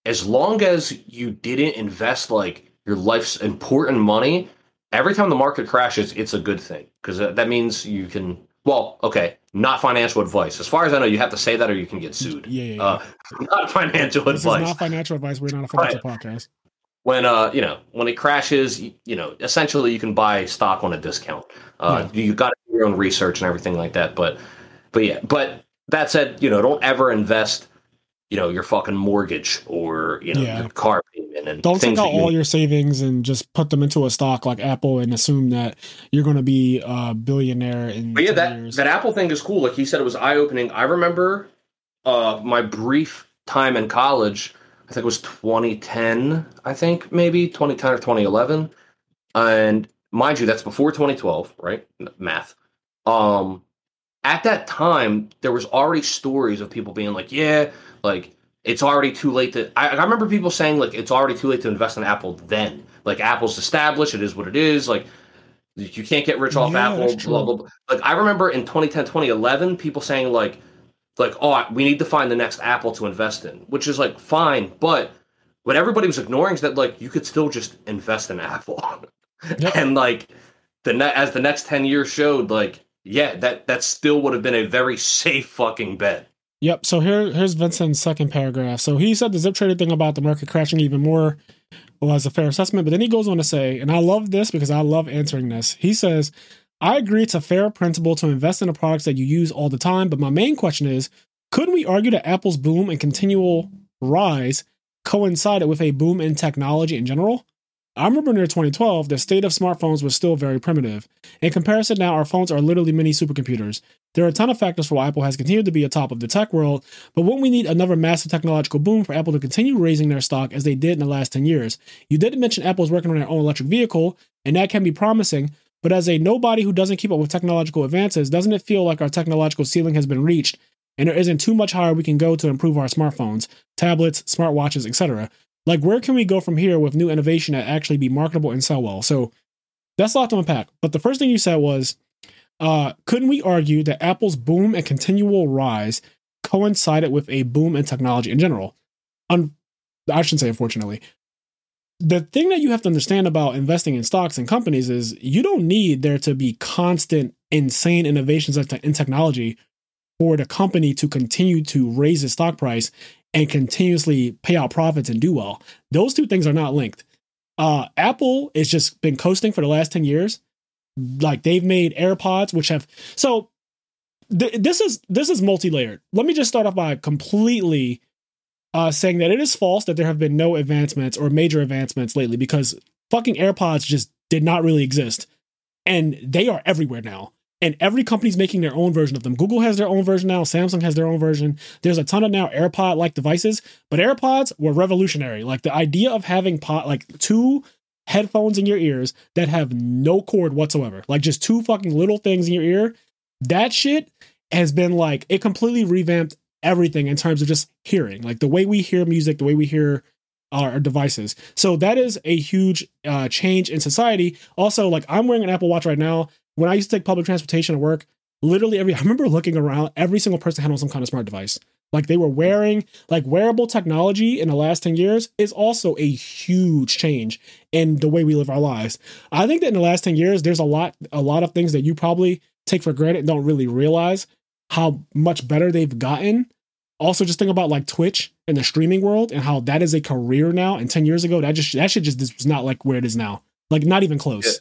as long as you didn't invest like your life's important money, every time the market crashes, it's a good thing because that, uh, that means you can. Well, okay, not financial advice. As far as I know, you have to say that or you can get sued. Yeah, yeah, yeah. Uh, not financial this advice. is not financial advice. We're not a financial podcast. when uh you know when it crashes you, you know essentially you can buy stock on a discount uh you got to do your own research and everything like that but but yeah but that said you know don't ever invest you know your fucking mortgage or you know Yeah. your car payment and Don't things take out that you, all your savings and just put them into a stock like Apple and assume that you're going to be a billionaire in but yeah 10 that years. that apple thing is cool. Like he said it was eye-opening. I remember uh my brief time in college i think it was 2010 i think maybe 2010 or 2011 and mind you that's before 2012 right? Math. Um at that time there was already stories of people being like yeah like it's already too late to I, I remember people saying like it's already too late to invest in apple then like apple's established it is what it is like you can't get rich off Yeah, apple blah, blah, blah. like i remember in 2010 2011 people saying like like oh we need to find the next apple to invest in which is like fine but what everybody was ignoring is that like you could still just invest in apple Yep. and like the ne- as the next 10 years showed like yeah that that still would have been a very safe fucking bet Yep. So here, here's Vincent's second paragraph. So he said the ZipTrader thing about the market crashing even more was a fair assessment, but then he goes on to say, and I love this because I love answering this. He says, I agree it's a fair principle to invest in the products that you use all the time, but my main question is, couldn't we argue that Apple's boom and continual rise coincided with a boom in technology in general? I remember near 2012, the state of smartphones was still very primitive. In comparison, now our phones are literally mini supercomputers. There are a ton of factors for why Apple has continued to be atop of the tech world, but won't we need another massive technological boom for Apple to continue raising their stock as they did in the last 10 years? You did mention Apple is working on their own electric vehicle, and that can be promising, but as a nobody who doesn't keep up with technological advances, doesn't it feel like our technological ceiling has been reached and there isn't too much higher we can go to improve our smartphones, tablets, smartwatches, etc.? Like, where can we go from here with new innovation that actually be marketable and sell well? So that's a lot to unpack. But the first thing you said was, uh, couldn't we argue that Apple's boom and continual rise coincided with a boom in technology in general? Un- I shouldn't say unfortunately. The thing that you have to understand about investing in stocks and companies is you don't need there to be constant, insane innovations in technology for the company to continue to raise its stock price and continuously pay out profits and do well. Those two things are not linked. Uh, Apple has just been coasting for the last 10 years. Like they've made AirPods, which have so th- this is this is multi-layered. Let me just start off by completely uh, saying that it is false that there have been no advancements or major advancements lately because fucking AirPods just did not really exist, and they are everywhere now. And every company's making their own version of them. Google has their own version now. Samsung has their own version. There's a ton of now AirPod like devices, but AirPods were revolutionary. Like the idea of having pod, like two headphones in your ears that have no cord whatsoever, like just two fucking little things in your ear. That shit has been like it completely revamped everything in terms of just hearing, like the way we hear music, the way we hear our devices. So that is a huge uh, change in society. Also, like I'm wearing an Apple Watch right now. When I used to take public transportation to work, literally every I remember looking around, every single person had on some kind of smart device. Like they were wearing like wearable technology in the last 10 years is also a huge change in the way we live our lives. I think that in the last 10 years, there's a lot, a lot of things that you probably take for granted and don't really realize how much better they've gotten. Also, just think about like Twitch and the streaming world and how that is a career now. And 10 years ago, that just that shit just was not like where it is now. Like not even close.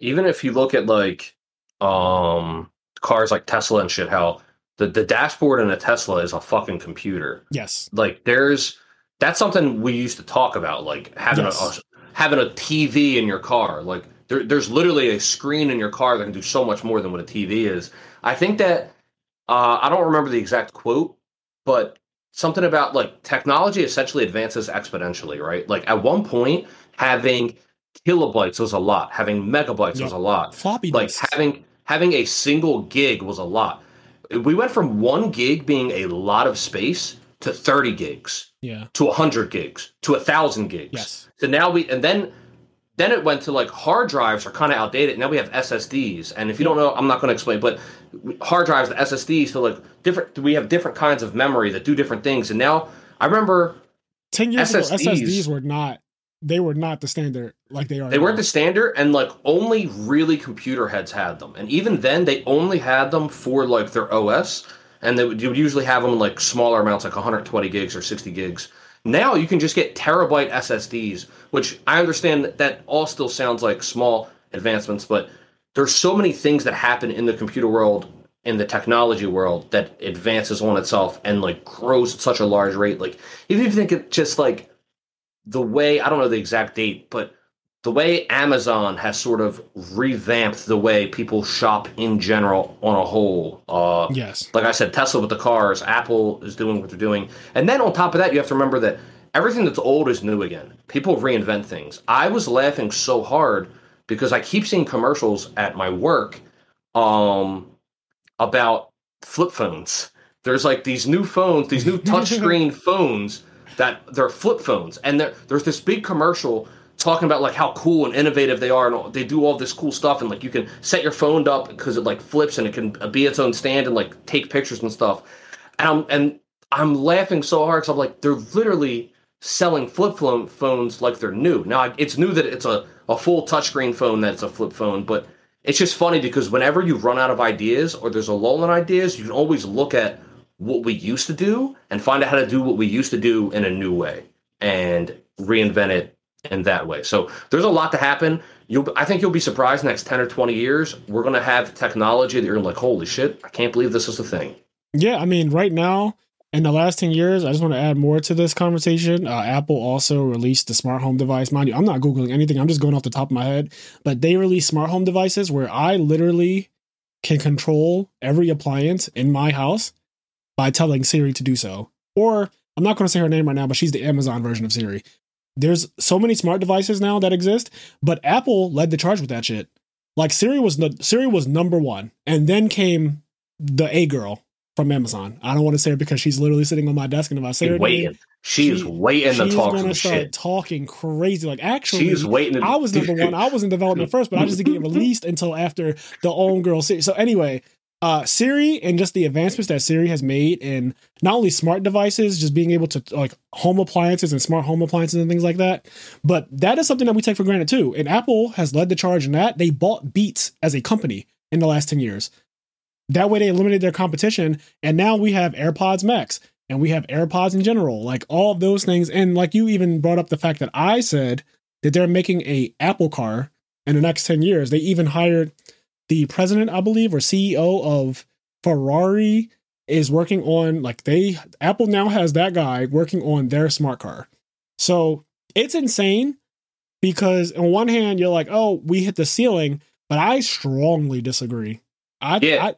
Even if you look at like um cars like tesla and shit how the, the dashboard in a tesla is a fucking computer Yes. like there's that's something we used to talk about, like having Yes. a, having a TV in your car. Like there, there's literally a screen in your car that can do so much more than what a TV is. I think that uh, I don't remember the exact quote, but something about like technology essentially advances exponentially, right? Like at one point, having kilobytes was a lot, having megabytes was a lot, Floppy like having having a single gig was a lot. We went from one gig being a lot of space to 30 gigs yeah. to 100 gigs to 1000 gigs Yes. so now we and then then it went to like hard drives are kind of outdated now we have ssds and if you don't know i'm not going to explain but hard drives the ssds so like different we have different kinds of memory that do different things and now i remember Ten years ago, SSDs SSDs were not. They were not the standard like they are. they now. weren't the standard and like only really computer heads had them and even then they only had them for like their os and they would, you would usually have them in like smaller amounts like 120 gigs or 60 gigs now you can just get terabyte ssds which i understand that, that all still sounds like small advancements but there's so many things that happen in the computer world in the technology world that advances on itself and like grows at such a large rate like even if you think it just like the way i don't know the exact date but the way Amazon has sort of revamped the way people shop in general on a whole. Uh, Yes. like I said, Tesla with the cars, Apple is doing what they're doing. And then on top of that, you have to remember that everything that's old is new again. People reinvent things. I was laughing so hard because I keep seeing commercials at my work um, about flip phones. There's like these new phones, these new touchscreen phones that they're flip phones. And there's this big commercial talking about like how cool and innovative they are and all, they do all this cool stuff and like you can set your phone up because it like flips and it can be its own stand and like take pictures and stuff and i'm and i'm laughing so hard because i'm like they're literally selling flip phones like they're new now it's new that it's a, a full touchscreen phone that's a flip phone but it's just funny because whenever you run out of ideas or there's a lull in ideas you can always look at what we used to do and find out how to do what we used to do in a new way and reinvent it in that way. So there's a lot to happen. You'll, I think you'll be surprised next 10 or 20 years. We're going to have technology that you're like, holy shit, I can't believe this is a thing. Yeah, I mean, right now, in the last 10 years, I just want to add more to this conversation. Uh, Apple also released the smart home device. Mind you, I'm not Googling anything, I'm just going off the top of my head. But they released smart home devices where I literally can control every appliance in my house by telling Siri to do so. Or I'm not going to say her name right now, but she's the Amazon version of Siri. There's so many smart devices now that exist, but Apple led the charge with that shit. Like Siri was the Siri was number one, and then came the A girl from Amazon. I don't want to say her because she's literally sitting on my desk, and if I say her She's name, waiting. She, is waiting to talk some shit. talking crazy. Like actually, She's waiting. I was number one. I was in development first, but I just didn't get released until after the own girl Siri. So anyway, uh, Siri and just the advancements that Siri has made in not only smart devices, just being able to like home appliances and smart home appliances and things like that, but that is something that we take for granted too. And Apple has led the charge in that. They bought Beats as a company in the last ten years. That way, they eliminated their competition, and now we have AirPods Max and we have AirPods in general, like all of those things. And like you even brought up the fact that I said that they're making a Apple car in the next 10 years. They even hired the president, I believe, or CEO of Ferrari is working on like they Apple now has that guy working on their smart car. So it's insane because on one hand you're like, oh, we hit the ceiling, but I strongly disagree. I, Yeah. I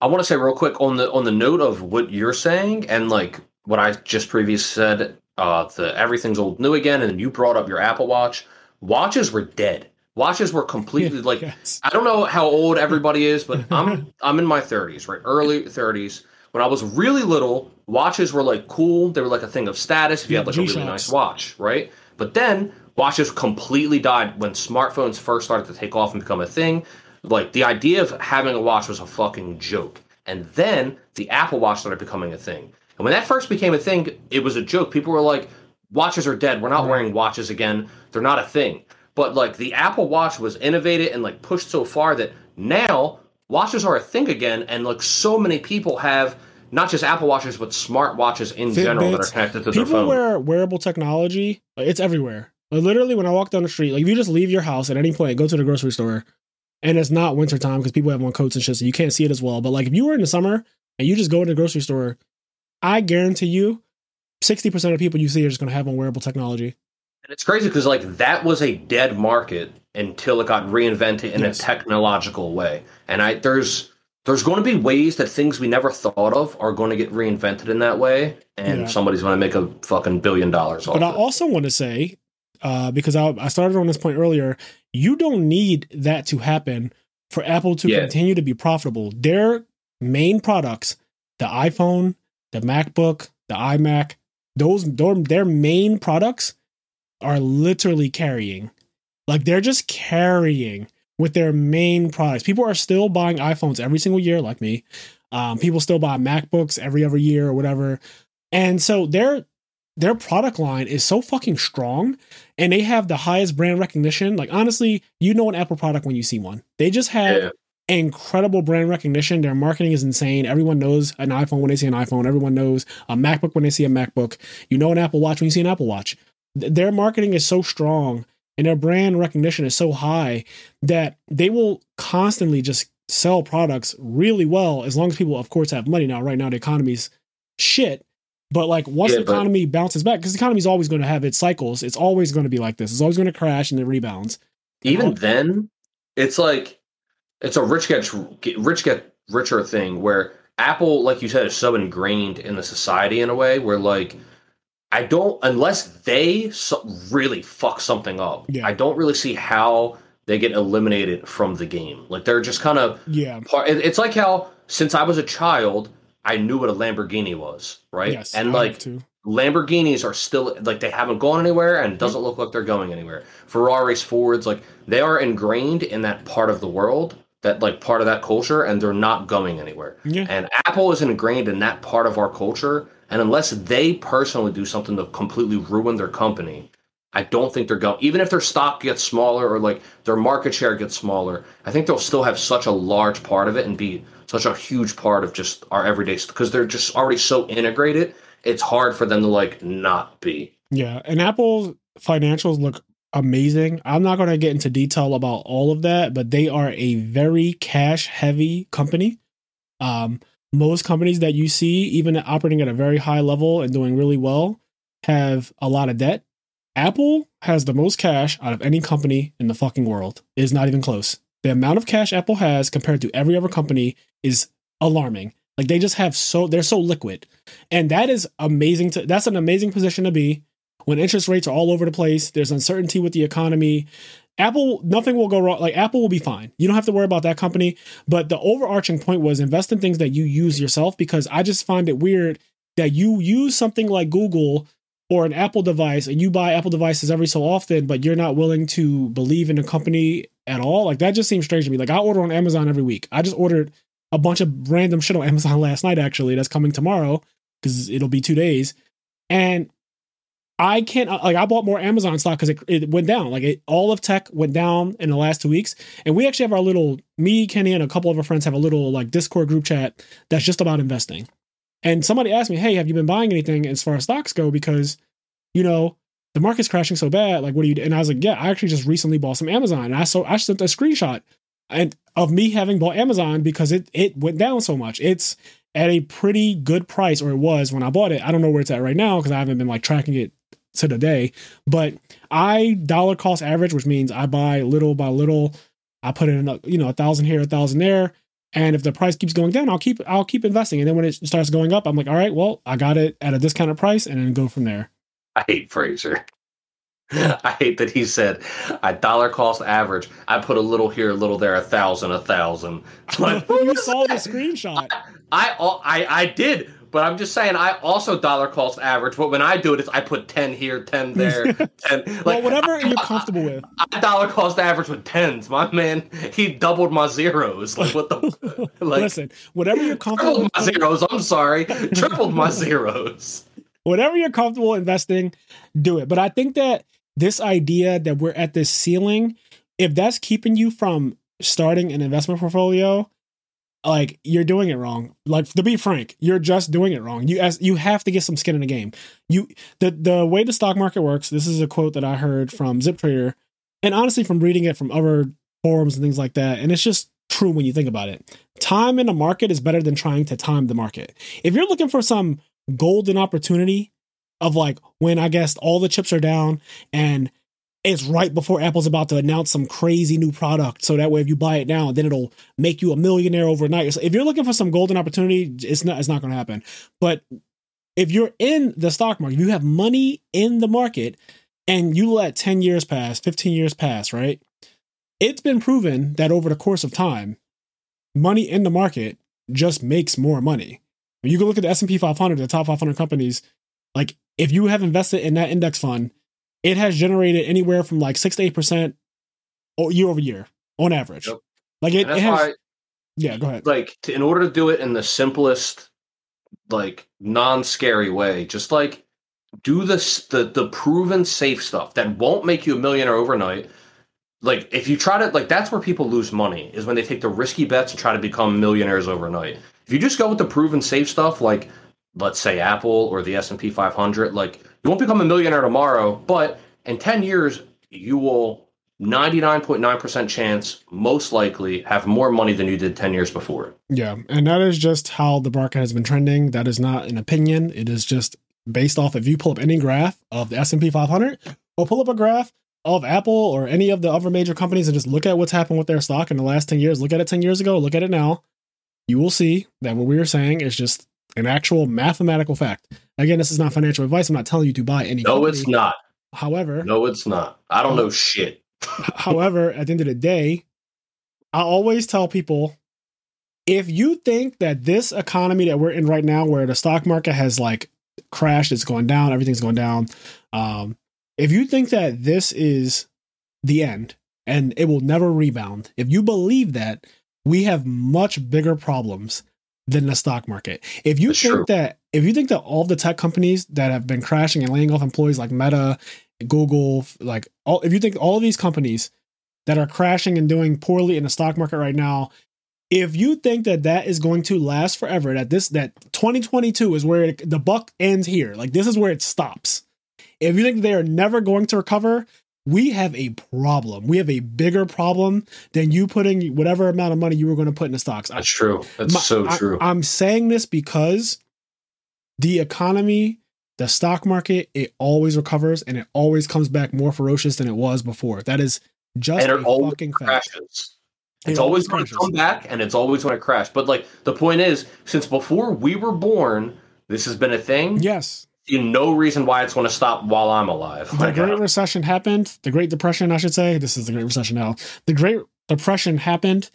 I want to say real quick on the on the note of what you're saying and like what I just previously said. Uh, the everything's old new again, and you brought up your Apple Watch. Watches were dead. Watches were completely like yes. I don't know how old everybody is, but I'm I'm in my 30s, right? Early 30s. When I was really little, watches were like cool. They were like a thing of status if you Yeah, had like a really nice watch, right? But then watches completely died when smartphones first started to take off and become a thing. Like the idea of having a watch was a fucking joke. And then the Apple Watch started becoming a thing. And when that first became a thing, it was a joke. People were like, watches are dead. We're not wearing watches again. They're not a thing. But like the Apple Watch was innovated and like pushed so far that now watches are a thing again. And like so many people have not just Apple Watches, but smart watches in general that are connected to their People wear wearable technology. like, It's everywhere. Like, literally, when I walk down the street, like if you just leave your house at any point, go to the grocery store, and it's not wintertime because people have on coats and shit, so you can't see it as well. But like if you were in the summer and you just go to the grocery store, I guarantee you, sixty percent of people you see are just going to have on wearable technology. And it's crazy because like that was a dead market until it got reinvented in Yes. a technological way. And I there's there's going to be ways that things we never thought of are going to get reinvented in that way, and Yeah. somebody's going to make a fucking billion dollars off But I it. also want to say, uh, because I, I started on this point earlier, you don't need that to happen for Apple to Yeah. continue to be profitable. Their main products, the iPhone, the MacBook, the iMac, those their, their main products are literally carrying. Like they're just carrying with their main products. People are still buying iPhones every single year, like me. Um, people still buy MacBooks every other year or whatever. And so their their product line is so fucking strong and they have the highest brand recognition. Like honestly, you know an Apple product when you see one. They just have Yeah. incredible brand recognition. Their marketing is insane. Everyone knows an iPhone when they see an iPhone. Everyone knows a MacBook when they see a MacBook. You know an Apple Watch when you see an Apple Watch. Th- Their marketing is so strong and their brand recognition is so high that they will constantly just sell products really well as long as people, of course, have money. Now, right now, the economy's shit. But like once Yeah, the but- economy bounces back, because the economy's always going to have its cycles, it's always going to be like this. It's always going to crash and then rebounds. even Oh. then, it's like it's a rich get get- rich get richer thing where Apple, like you said, is so ingrained in the society in a way where like I don't unless they really fuck something up. Yeah. I don't really see how they get eliminated from the game. Like they're just kind of Yeah. part. It's like how since I was a child, I knew what a Lamborghini was, right? Yes. and I like. Lamborghinis are still like they haven't gone anywhere and doesn't look like they're going anywhere. Ferraris, Fords, like they are ingrained in that part of the world, that like part of that culture, and they're not going anywhere. Yeah. And Apple is ingrained in that part of our culture, and unless they personally do something to completely ruin their company, I don't think they're going. Even if their stock gets smaller or like their market share gets smaller, I think they'll still have such a large part of it and be such a huge part of just our everyday because they're just already so integrated. It's hard for them to like not be. Yeah, and Apple's financials look amazing. I'm not going to get into detail about all of that, but they are a very cash heavy company. Um, most companies that you see, even operating at a very high level and doing really well, have a lot of debt. Apple has the most cash out of any company in the fucking world. It is not even close. The amount of cash Apple has compared to every other company is alarming. Like they just have so they're so liquid. And that is amazing to that's an amazing position to be when interest rates are all over the place, there's uncertainty with the economy. Apple, nothing will go wrong. Like Apple will be fine. You don't have to worry about that company. But the overarching point was invest in things that you use yourself because I just find it weird that you use something like Google or an Apple device and you buy Apple devices every so often, but you're not willing to believe in a company at all. Like that just seems strange to me. Like I order on Amazon every week. I just ordered a bunch of random shit on Amazon last night, actually, that's coming tomorrow because it'll be two days. And I can't uh, like I bought more Amazon stock because it, it went down. Like it, all of tech went down in the last two weeks, and we actually have our little me, Kenny, and a couple of our friends have a little like Discord group chat that's just about investing. And somebody asked me, "Hey, have you been buying anything as far as stocks go? Because you know the market's crashing so bad. Like, what do you?" do? And I was like, "Yeah, I actually just recently bought some Amazon, and I so I sent a screenshot and of me having bought Amazon because it it went down so much. It's at a pretty good price, or it was when I bought it. I don't know where it's at right now because I haven't been like tracking it to the day. But I dollar cost average, which means I buy little by little. I put in a, you know a thousand here, a thousand there, and if the price keeps going down, I'll keep I'll keep investing. And then when it starts going up, I'm like, all right, well, I got it at a discounted price, and then go from there. I hate Fraser. I hate that he said I dollar cost average. I put a little here, a little there, a thousand, a thousand. Like, you saw the screenshot. I, I I did, but I'm just saying I also dollar cost average. But when I do it, it's I put ten here, ten there, ten. Like well, whatever you're comfortable with. I dollar cost average with tens. My man, he doubled my zeros. Like what the like Listen, whatever you're comfortable tripled my zeros. I'm sorry, tripled my zeros. whatever you're comfortable investing, do it. But I think that this idea that we're at this ceiling, if that's keeping you from starting an investment portfolio, like you're doing it wrong. Like to be frank, you're just doing it wrong. You as you have to get some skin in the game. You the the way the stock market works. This is a quote that I heard from ZipTrader, and honestly from reading it from other forums and things like that. And it's just true when you think about it. Time in the market is better than trying to time the market. If you're looking for some golden opportunity of like when I guess all the chips are down and it's right before Apple's about to announce some crazy new product. So that way, if you buy it now, then it'll make you a millionaire overnight. So if you're looking for some golden opportunity, it's not it's not going to happen. But if you're in the stock market, you have money in the market, and you let 10 years pass, 15 years pass, right? It's been proven that over the course of time, money in the market just makes more money. You can look at the S&P 500, the top 500 companies, like if you have invested in that index fund, it has generated anywhere from like 6 to 8% year over year on average. Yep. Like it, it has why, Yeah, go ahead. Like to, in order to do it in the simplest like non-scary way, just like do this the the proven safe stuff that won't make you a millionaire overnight like if you try to like that's where people lose money is when they take the risky bets and try to become millionaires overnight if you just go with the proven safe stuff like let's say apple or the s&p 500 like you won't become a millionaire tomorrow but in 10 years you will 99.9% chance most likely have more money than you did 10 years before. Yeah and that is just how the market has been trending. That is not an opinion. It is just based off if you pull up any graph of the s&p 500 or pull up a graph of Apple or any of the other major companies and just look at what's happened with their stock in the last 10 years, look at it 10 years ago, look at it now, you will see that what we are saying is just an actual mathematical fact. Again, this is not financial advice. I'm not telling you to buy any. No, company. it's not. However, no, it's not. I don't know shit. however, at the end of the day, I always tell people if you think that this economy that we're in right now, where the stock market has like crashed, it's going down, everything's going down, um, if you think that this is the end and it will never rebound, if you believe that, we have much bigger problems than the stock market. If you That's think true. that if you think that all the tech companies that have been crashing and laying off employees like Meta, Google, like all if you think all of these companies that are crashing and doing poorly in the stock market right now, if you think that that is going to last forever, that this that 2022 is where it, the buck ends here, like this is where it stops. If you think they are never going to recover, we have a problem. We have a bigger problem than you putting whatever amount of money you were going to put in the stocks. That's true. That's my, so true. I, I'm saying this because the economy, the stock market, it always recovers and it always comes back more ferocious than it was before. That is just and it a fucking crashes. fact. It's always going to come back and it's always going to crash. But like the point is, since before we were born, this has been a thing. Yes see no reason why it's going to stop while I'm alive. The Great Recession happened. The Great Depression, I should say. This is the Great Recession now. The Great Depression happened.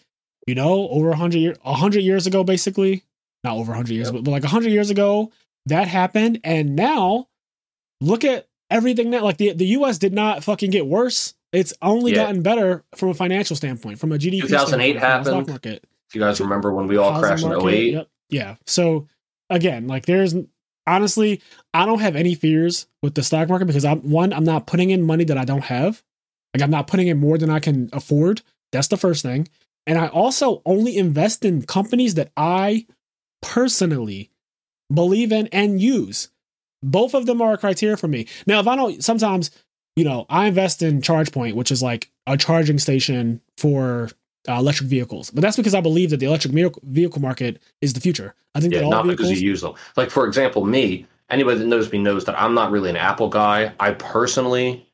You know, over a hundred years, a hundred years ago, basically. Not over a hundred years, yep. but, but like a hundred years ago, that happened. And now, look at everything that like the the U.S. did not fucking get worse. It's only yeah. gotten better from a financial standpoint, from a GDP. 2008 happened. Market. If you guys remember when we all crashed market, in 08. Yep. Yeah. So again, like there's honestly, I don't have any fears with the stock market because I'm one, I'm not putting in money that I don't have. Like I'm not putting in more than I can afford. That's the first thing. And I also only invest in companies that I personally believe in and use. Both of them are a criteria for me. Now, if I don't, sometimes, you know, I invest in ChargePoint, which is like a charging station for uh, electric vehicles. But that's because I believe that the electric vehicle market is the future. I think yeah, that all not vehicles, because you use them. Like for example, me. Anybody that knows me knows that I'm not really an Apple guy. I personally,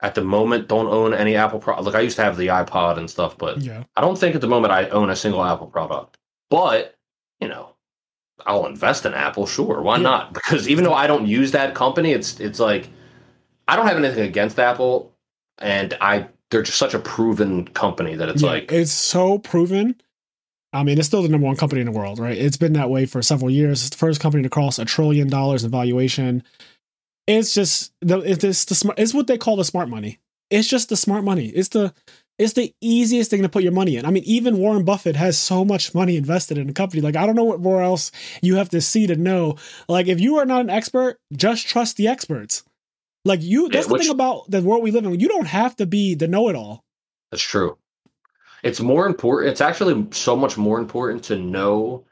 at the moment, don't own any Apple product. Like I used to have the iPod and stuff, but yeah. I don't think at the moment I own a single Apple product. But you know, I'll invest in Apple. Sure, why yeah. not? Because even though I don't use that company, it's it's like I don't have anything against Apple, and I they're just such a proven company that it's yeah, like it's so proven. I mean, it's still the number one company in the world, right? It's been that way for several years. It's the first company to cross a trillion dollars in valuation. It's just the it's the smart. It's what they call the smart money. It's just the smart money. It's the it's the easiest thing to put your money in. I mean, even Warren Buffett has so much money invested in a company. Like, I don't know what more else you have to see to know. Like, if you are not an expert, just trust the experts. Like you, that's yeah, which, the thing about the world we live in. You don't have to be the know-it-all. That's true. It's more important. It's actually so much more important to know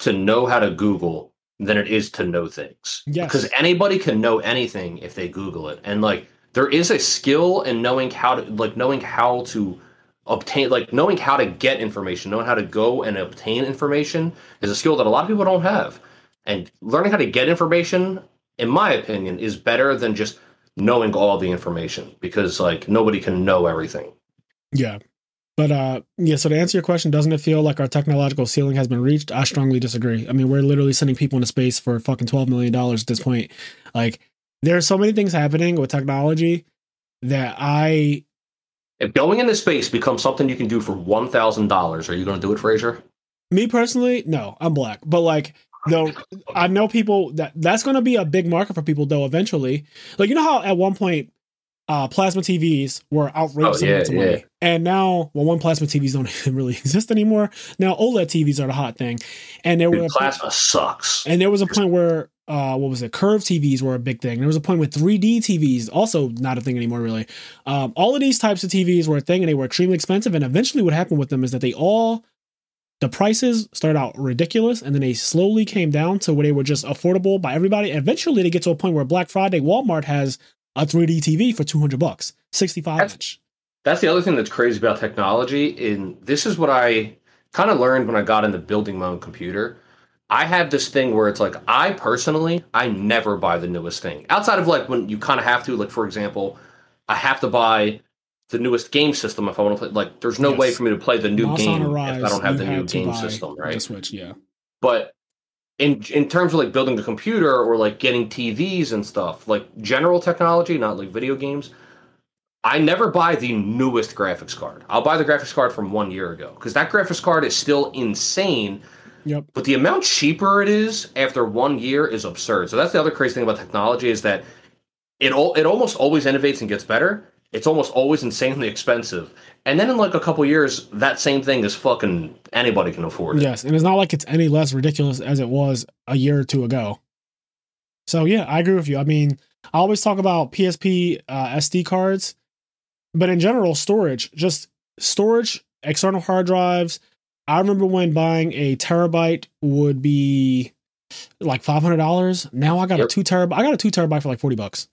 to know how to Google than it is to know things. Yes. Because anybody can know anything if they Google it, and like there is a skill in knowing how to like knowing how to obtain like knowing how to get information knowing how to go and obtain information is a skill that a lot of people don't have and learning how to get information in my opinion, is better than just knowing all the information because like nobody can know everything. Yeah. But uh yeah, so to answer your question, doesn't it feel like our technological ceiling has been reached? I strongly disagree. I mean, we're literally sending people into space for fucking twelve million dollars at this point. Like there are so many things happening with technology that I If going into space becomes something you can do for one thousand dollars, are you going to do it, Fraser? me personally, no, I'm black. But like though I know people that that's going to be a big market for people though eventually. Like you know how at one point uh, plasma TVs were outrageous Oh, yeah, amounts of money, yeah. and now well, one plasma TVs don't even really exist anymore. Now OLED TVs are the hot thing, and there were Dude, plasma sucks. and there was a point where uh, what was it? Curved TVs were a big thing. There was a point with 3D TVs, also not a thing anymore, really. Um, all of these types of TVs were a thing, and they were extremely expensive. And eventually, what happened with them is that they all the prices started out ridiculous, and then they slowly came down to where they were just affordable by everybody. And eventually, they get to a point where Black Friday, Walmart has a 3D TV for 200 bucks, 65 That's- inch. That's the other thing that's crazy about technology. And this is what I kind of learned when I got into building my own computer. I have this thing where it's like, I personally, I never buy the newest thing. Outside of like when you kind of have to, like, for example, I have to buy the newest game system if I want to play. Like, there's no Yes. way for me to play the new Monster game Hunter if I don't have the new game system, right? The Switch, yeah. but in in terms of like building a computer or like getting TVs and stuff, like general technology, not like video games, I never buy the newest graphics card. I'll buy the graphics card from one year ago because that graphics card is still insane. Yep. But the amount cheaper it is after one year is absurd. So that's the other crazy thing about technology is that it all it almost always innovates and gets better. It's almost always insanely expensive. And then in like a couple years, that same thing is fucking anybody can afford it. Yes, and it's not like it's any less ridiculous as it was a year or two ago. So yeah, I agree with you. I mean, I always talk about PSP uh, SD cards, but in general, storage, just storage, external hard drives. I remember when buying a terabyte would be like five hundred dollars. Now I got Yep. a two terabyte. I got a two terabyte for like forty bucks.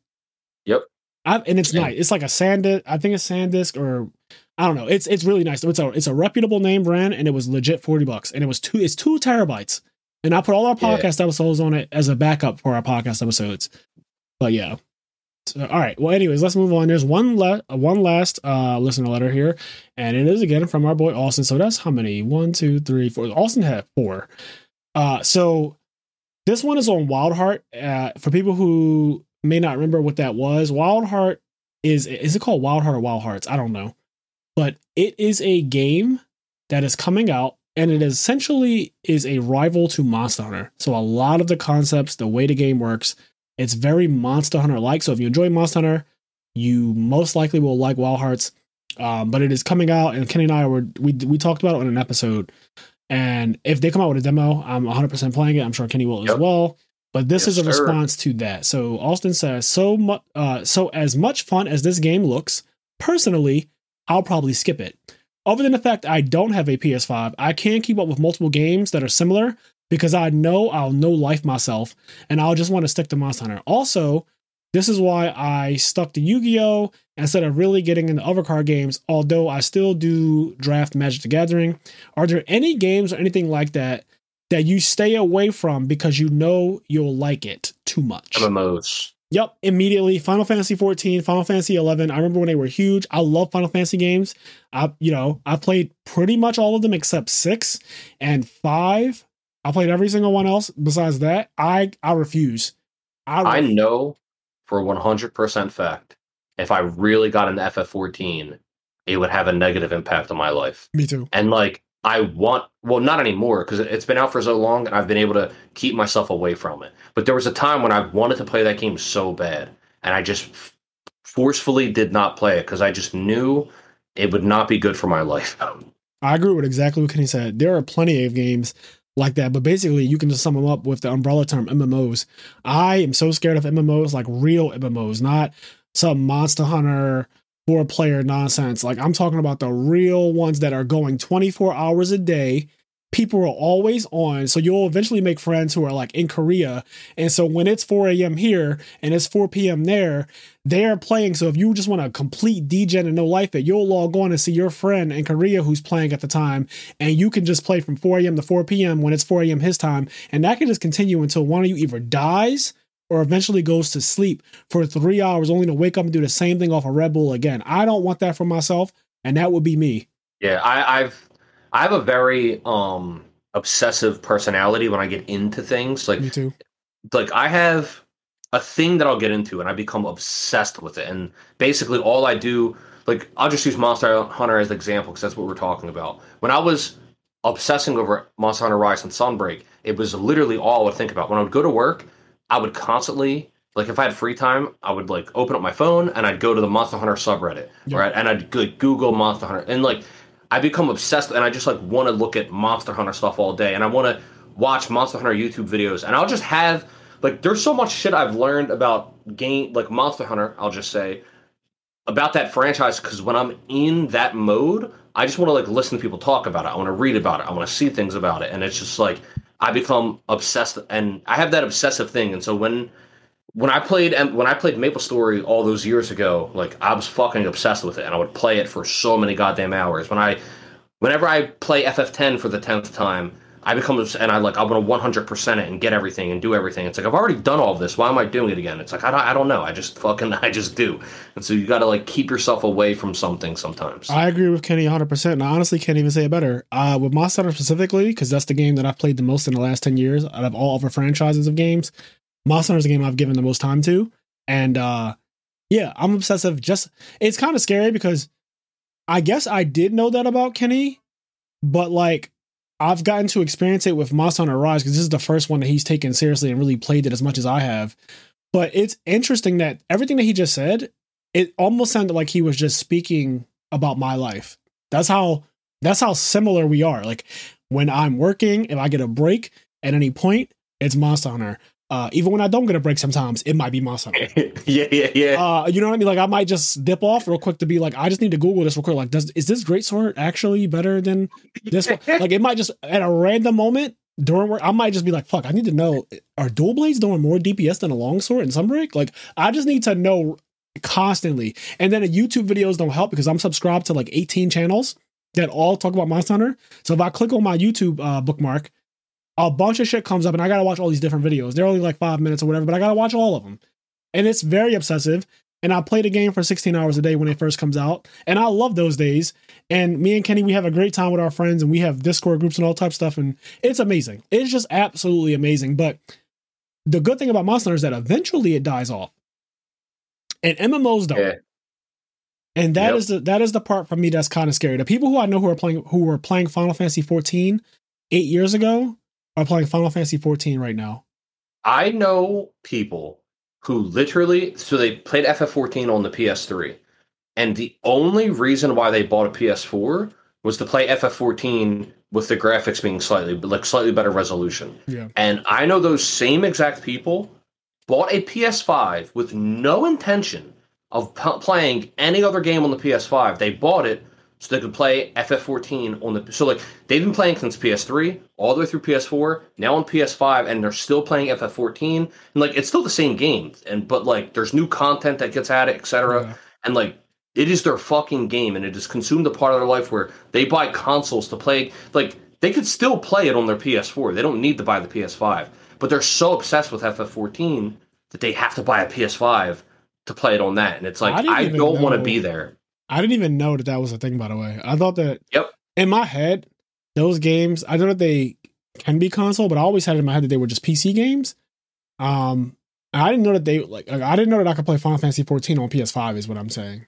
Yep. I, and it's Yeah. nice. It's like a SanDisk. I think it's SanDisk or I don't know. It's it's really nice. It's a it's a reputable name brand, and it was legit forty bucks, and it was two. It's two terabytes, and I put all our Yeah. podcast episodes on it as a backup for our podcast episodes. But yeah. All right. Well, anyways, let's move on. There's one le- uh, one last uh listener letter here, and it is again from our boy Austin. So that's how many? One, two, three, four. Austin had four. Uh, so this one is on Wild Heart. Uh, for people who may not remember what that was, Wild Heart is is it called Wild Heart or Wild Hearts? I don't know, but it is a game that is coming out, and it essentially is a rival to Monster Hunter. So a lot of the concepts, the way the game works, it's very Monster Hunter like. So if you enjoy Monster Hunter, you most likely will like Wild Hearts. Um, but it is coming out, and Kenny and I were we we talked about it on an episode. And if they come out with a demo, I'm 100% playing it. I'm sure Kenny will as well. But this Yes, is a sir. response to that. So Austin says, so much, uh, so as much fun as this game looks, personally, I'll probably skip it. Other than the fact I don't have a PS5, I can keep up with multiple games that are similar because I know I'll know life myself and I'll just want to stick to Monster Hunter. Also, this is why I stuck to Yu-Gi-Oh instead of really getting into other card games, although I still do draft Magic the Gathering. Are there any games or anything like that that you stay away from because you know you'll like it too much? MMOs. Yep, immediately. Final Fantasy 14, Final Fantasy 11. I remember when they were huge. I love Final Fantasy games. I, you know, I played pretty much all of them except six and five. I played every single one else besides that. I I refuse. I, I know for 100% fact if I really got into FF14, it would have a negative impact on my life. me too. And like, I want, well, not anymore because it's been out for so long and I've been able to keep myself away from it. But there was a time when I wanted to play that game so bad and I just f- forcefully did not play it because I just knew it would not be good for my life. I agree with exactly what Kenny said. There are plenty of games like that, but basically you can just sum them up with the umbrella term MMOs. I am so scared of MMOs, like real MMOs, not some Monster Hunter four player nonsense. Like I'm talking about the real ones that are going 24 hours a day. People are always on. So you'll eventually make friends who are like in Korea. And so when it's 4 a.m. here and it's 4 p.m. there, they're playing. So if you just want a complete degen and no life it, you'll log on and see your friend in Korea who's playing at the time. And you can just play from 4 a.m. to 4 p.m. when it's 4 a.m. his time. And that can just continue until one of you either dies or eventually goes to sleep for three hours only to wake up and do the same thing off a Red Bull again. I don't want that for myself, and that would be me. Yeah, I, I've I have a very um obsessive personality when I get into things. Like Me too. like I have a thing that I'll get into and I become obsessed with it. And basically all I do, like I'll just use Monster Hunter as an example because that's what we're talking about. When I was obsessing over Monster Hunter Rise and Sunbreak, it was literally all I would think about. When I would go to work, I would constantly like if I had free time, I would like open up my phone and I'd go to the Monster Hunter subreddit, Yeah. right? And I'd like Google Monster Hunter and like I become obsessed and I just like want to look at Monster Hunter stuff all day and I want to watch Monster Hunter YouTube videos and I'll just have like there's so much shit I've learned about game like Monster Hunter, I'll just say about that franchise because when I'm in that mode, I just want to like listen to people talk about it. I want to read about it. I want to see things about it, and it's just like I become obsessed, and I have that obsessive thing. And so when when I played when I played Maple Story all those years ago, like I was fucking obsessed with it, and I would play it for so many goddamn hours. When I whenever I play FF10 for the tenth time. I become and I like I want to 100 percent it and get everything and do everything. It's like I've already done all of this. Why am I doing it again? It's like I don't, I don't know. I just fucking I just do. And so you got to like keep yourself away from something sometimes. I agree with Kenny 100%. And I honestly can't even say it better. Uh, with Monster specifically, because that's the game that I've played the most in the last 10 years out of all other franchises of games. Monster Hunter is a game I've given the most time to. And uh, yeah, I'm obsessive. Just It's kind of scary because I guess I did know that about Kenny, but like I've gotten to experience it with Monster Hunter Rise because this is the first one that he's taken seriously and really played it as much as I have. But it's interesting that everything that he just said, it almost sounded like he was just speaking about my life. That's how that's how similar we are. Like when I'm working, if I get a break at any point, it's Monster Hunter. Uh, even when I don't get a break, sometimes it might be Monster Hunter. yeah, yeah, yeah. Uh, you know what I mean? Like I might just dip off real quick to be like, I just need to Google this real quick. Like, does is this great sword actually better than this one? like it might just at a random moment during work, I might just be like, fuck, I need to know are dual blades doing more DPS than a longsword in Sunbreak? Like, I just need to know constantly. And then the YouTube videos don't help because I'm subscribed to like 18 channels that all talk about Monster Hunter. So if I click on my YouTube uh, bookmark, a bunch of shit comes up and I gotta watch all these different videos. They're only like five minutes or whatever, but I gotta watch all of them. And it's very obsessive. And I play the game for 16 hours a day when it first comes out. And I love those days. And me and Kenny, we have a great time with our friends and we have Discord groups and all type of stuff. And it's amazing. It's just absolutely amazing. But the good thing about Monster Hunter is that eventually it dies off. And MMOs don't. Yeah. And that Yep. is the that is the part for me that's kind of scary. The people who I know who are playing who were playing Final Fantasy 14 eight years ago are playing Final Fantasy 14 right now. I know people who literally so they played FF14 on the PS3, and the only reason why they bought a PS4 was to play FF14 with the graphics being slightly like slightly better resolution. Yeah. And I know those same exact people bought a PS5 with no intention of p- playing any other game on the PS5. They bought it so they could play FF14 on the. So like they've been playing since PS3 all the way through PS4, now on PS5, and they're still playing FF14. And like it's still the same game, and but like there's new content that gets added, etc. Yeah. And like it is their fucking game, and it has consumed a part of their life where they buy consoles to play. Like they could still play it on their PS4. They don't need to buy the PS5, but they're so obsessed with FF14 that they have to buy a PS5 to play it on that. And it's like I I, don't want to be there. I didn't even know that that was a thing, by the way. I thought that. Yep. In my head, those games, I know that they can be console, but I always had in my head that they were just PC games. Um, I didn't know that they like. I didn't know that I could play Final Fantasy 14 on PS5. Is what I'm saying.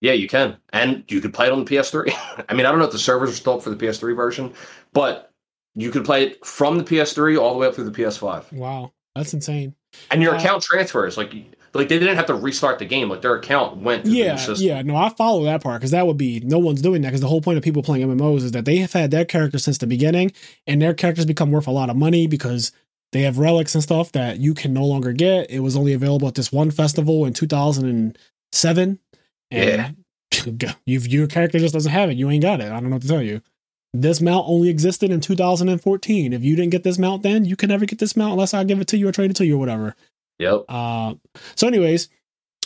Yeah, you can, and you could play it on the PS3. I mean, I don't know if the servers are still up for the PS3 version, but you could play it from the PS3 all the way up through the PS5, Wow, that's insane. and your Uh, account transfers. Like, like they didn't have to restart the game. Like their account went. Yeah, yeah. No, I follow that part because that would be no one's doing that because the whole point of people playing MMOs is that they have had their character since the beginning, and their characters become worth a lot of money because they have relics and stuff that you can no longer get. It was only available at this one festival in 2007. And you've, your character just doesn't have it. You ain't got it. I don't know what to tell you. This mount only existed in 2014. If you didn't get this mount then, you can never get this mount unless I give it to you or trade it to you or whatever. Yep. Uh, so, anyways,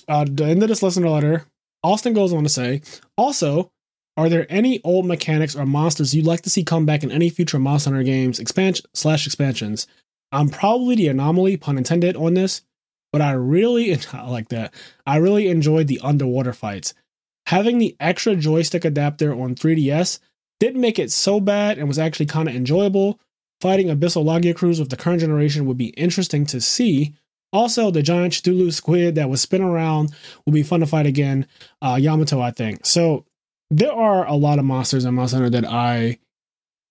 uh, the end of this listener letter, Austin goes on to say, also, are there any old mechanics or monsters you'd like to see come back in any future Monster Hunter games, expansion slash expansions? I'm probably the anomaly, pun intended, on this. but I really I like that. I really enjoyed the underwater fights. Having the extra joystick adapter on 3DS didn't make it so bad and was actually kind of enjoyable. Fighting Abyssal Lagiacrus with the current generation would be interesting to see. Also, the giant Cthulhu squid that was spin around will be fun to fight again. Uh, Yamato, I think. So there are a lot of monsters in Monster Hunter that I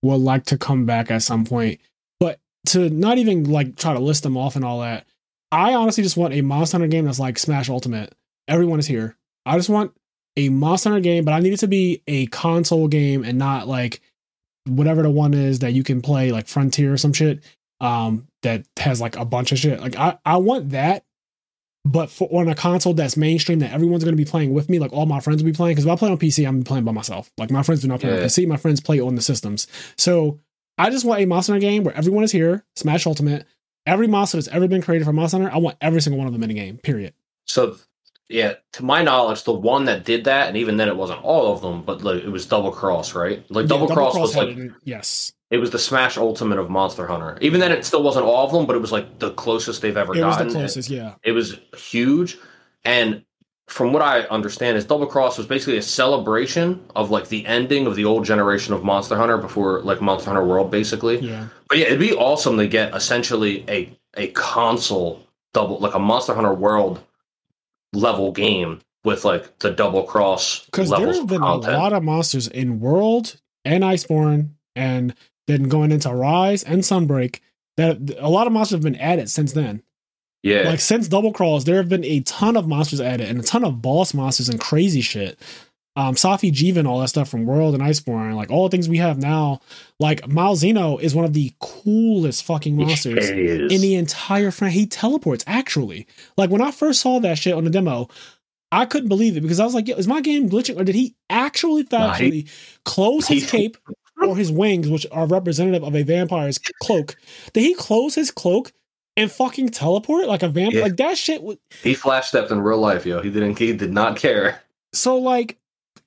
would like to come back at some point. But to not even like try to list them off and all that, I honestly just want a Monster Hunter game that's like Smash Ultimate. Everyone is here. I just want a Monster Hunter game, but I need it to be a console game and not like whatever the one is that you can play like Frontier or some shit. Um, that has like a bunch of shit. Like I, I want that, but for on a console that's mainstream that everyone's going to be playing with me. Like all my friends will be playing. Because if I play on PC, I'm playing by myself. Like my friends do not play yeah. on PC. My friends play on the systems. So I just want a Monster Hunter game where everyone is here. Smash Ultimate. Every monster that's ever been created for Monster Hunter, I want every single one of them in the game. Period. So yeah, to my knowledge, the one that did that, and even then it wasn't all of them, but like, it was Double Cross, right? Like yeah, Double, Cross, Cross was like yes, it was the Smash Ultimate of Monster Hunter. Even then, it still wasn't all of them, but it was like the closest they've ever it gotten. Was the closest, it, yeah. It was huge, and from what I understand, is Double Cross was basically a celebration of like the ending of the old generation of Monster Hunter before like Monster Hunter World, basically. Yeah. But yeah, it'd be awesome to get essentially a a console double like a Monster Hunter World level game with like the double cross because there have been a lot of monsters in World and Iceborne and then going into Rise and Sunbreak that a lot of monsters have been added since then. Yeah, like since Double Cross, there have been a ton of monsters added and a ton of boss monsters and crazy shit. Um, Safi'jiiva, all that stuff from World and Iceborne, like all the things we have now. Like Malzeno is one of the coolest fucking monsters in the entire frame. He teleports actually. Like when I first saw that shit on the demo, I couldn't believe it because I was like, is my game glitching or did he actually actually nah, close his cape or his wings, which are representative of a vampire's cloak? Did he close his cloak and fucking teleport like a vampire? Yeah. Like that shit was. He flash stepped in real life, yo. He didn't. He did not care. So like,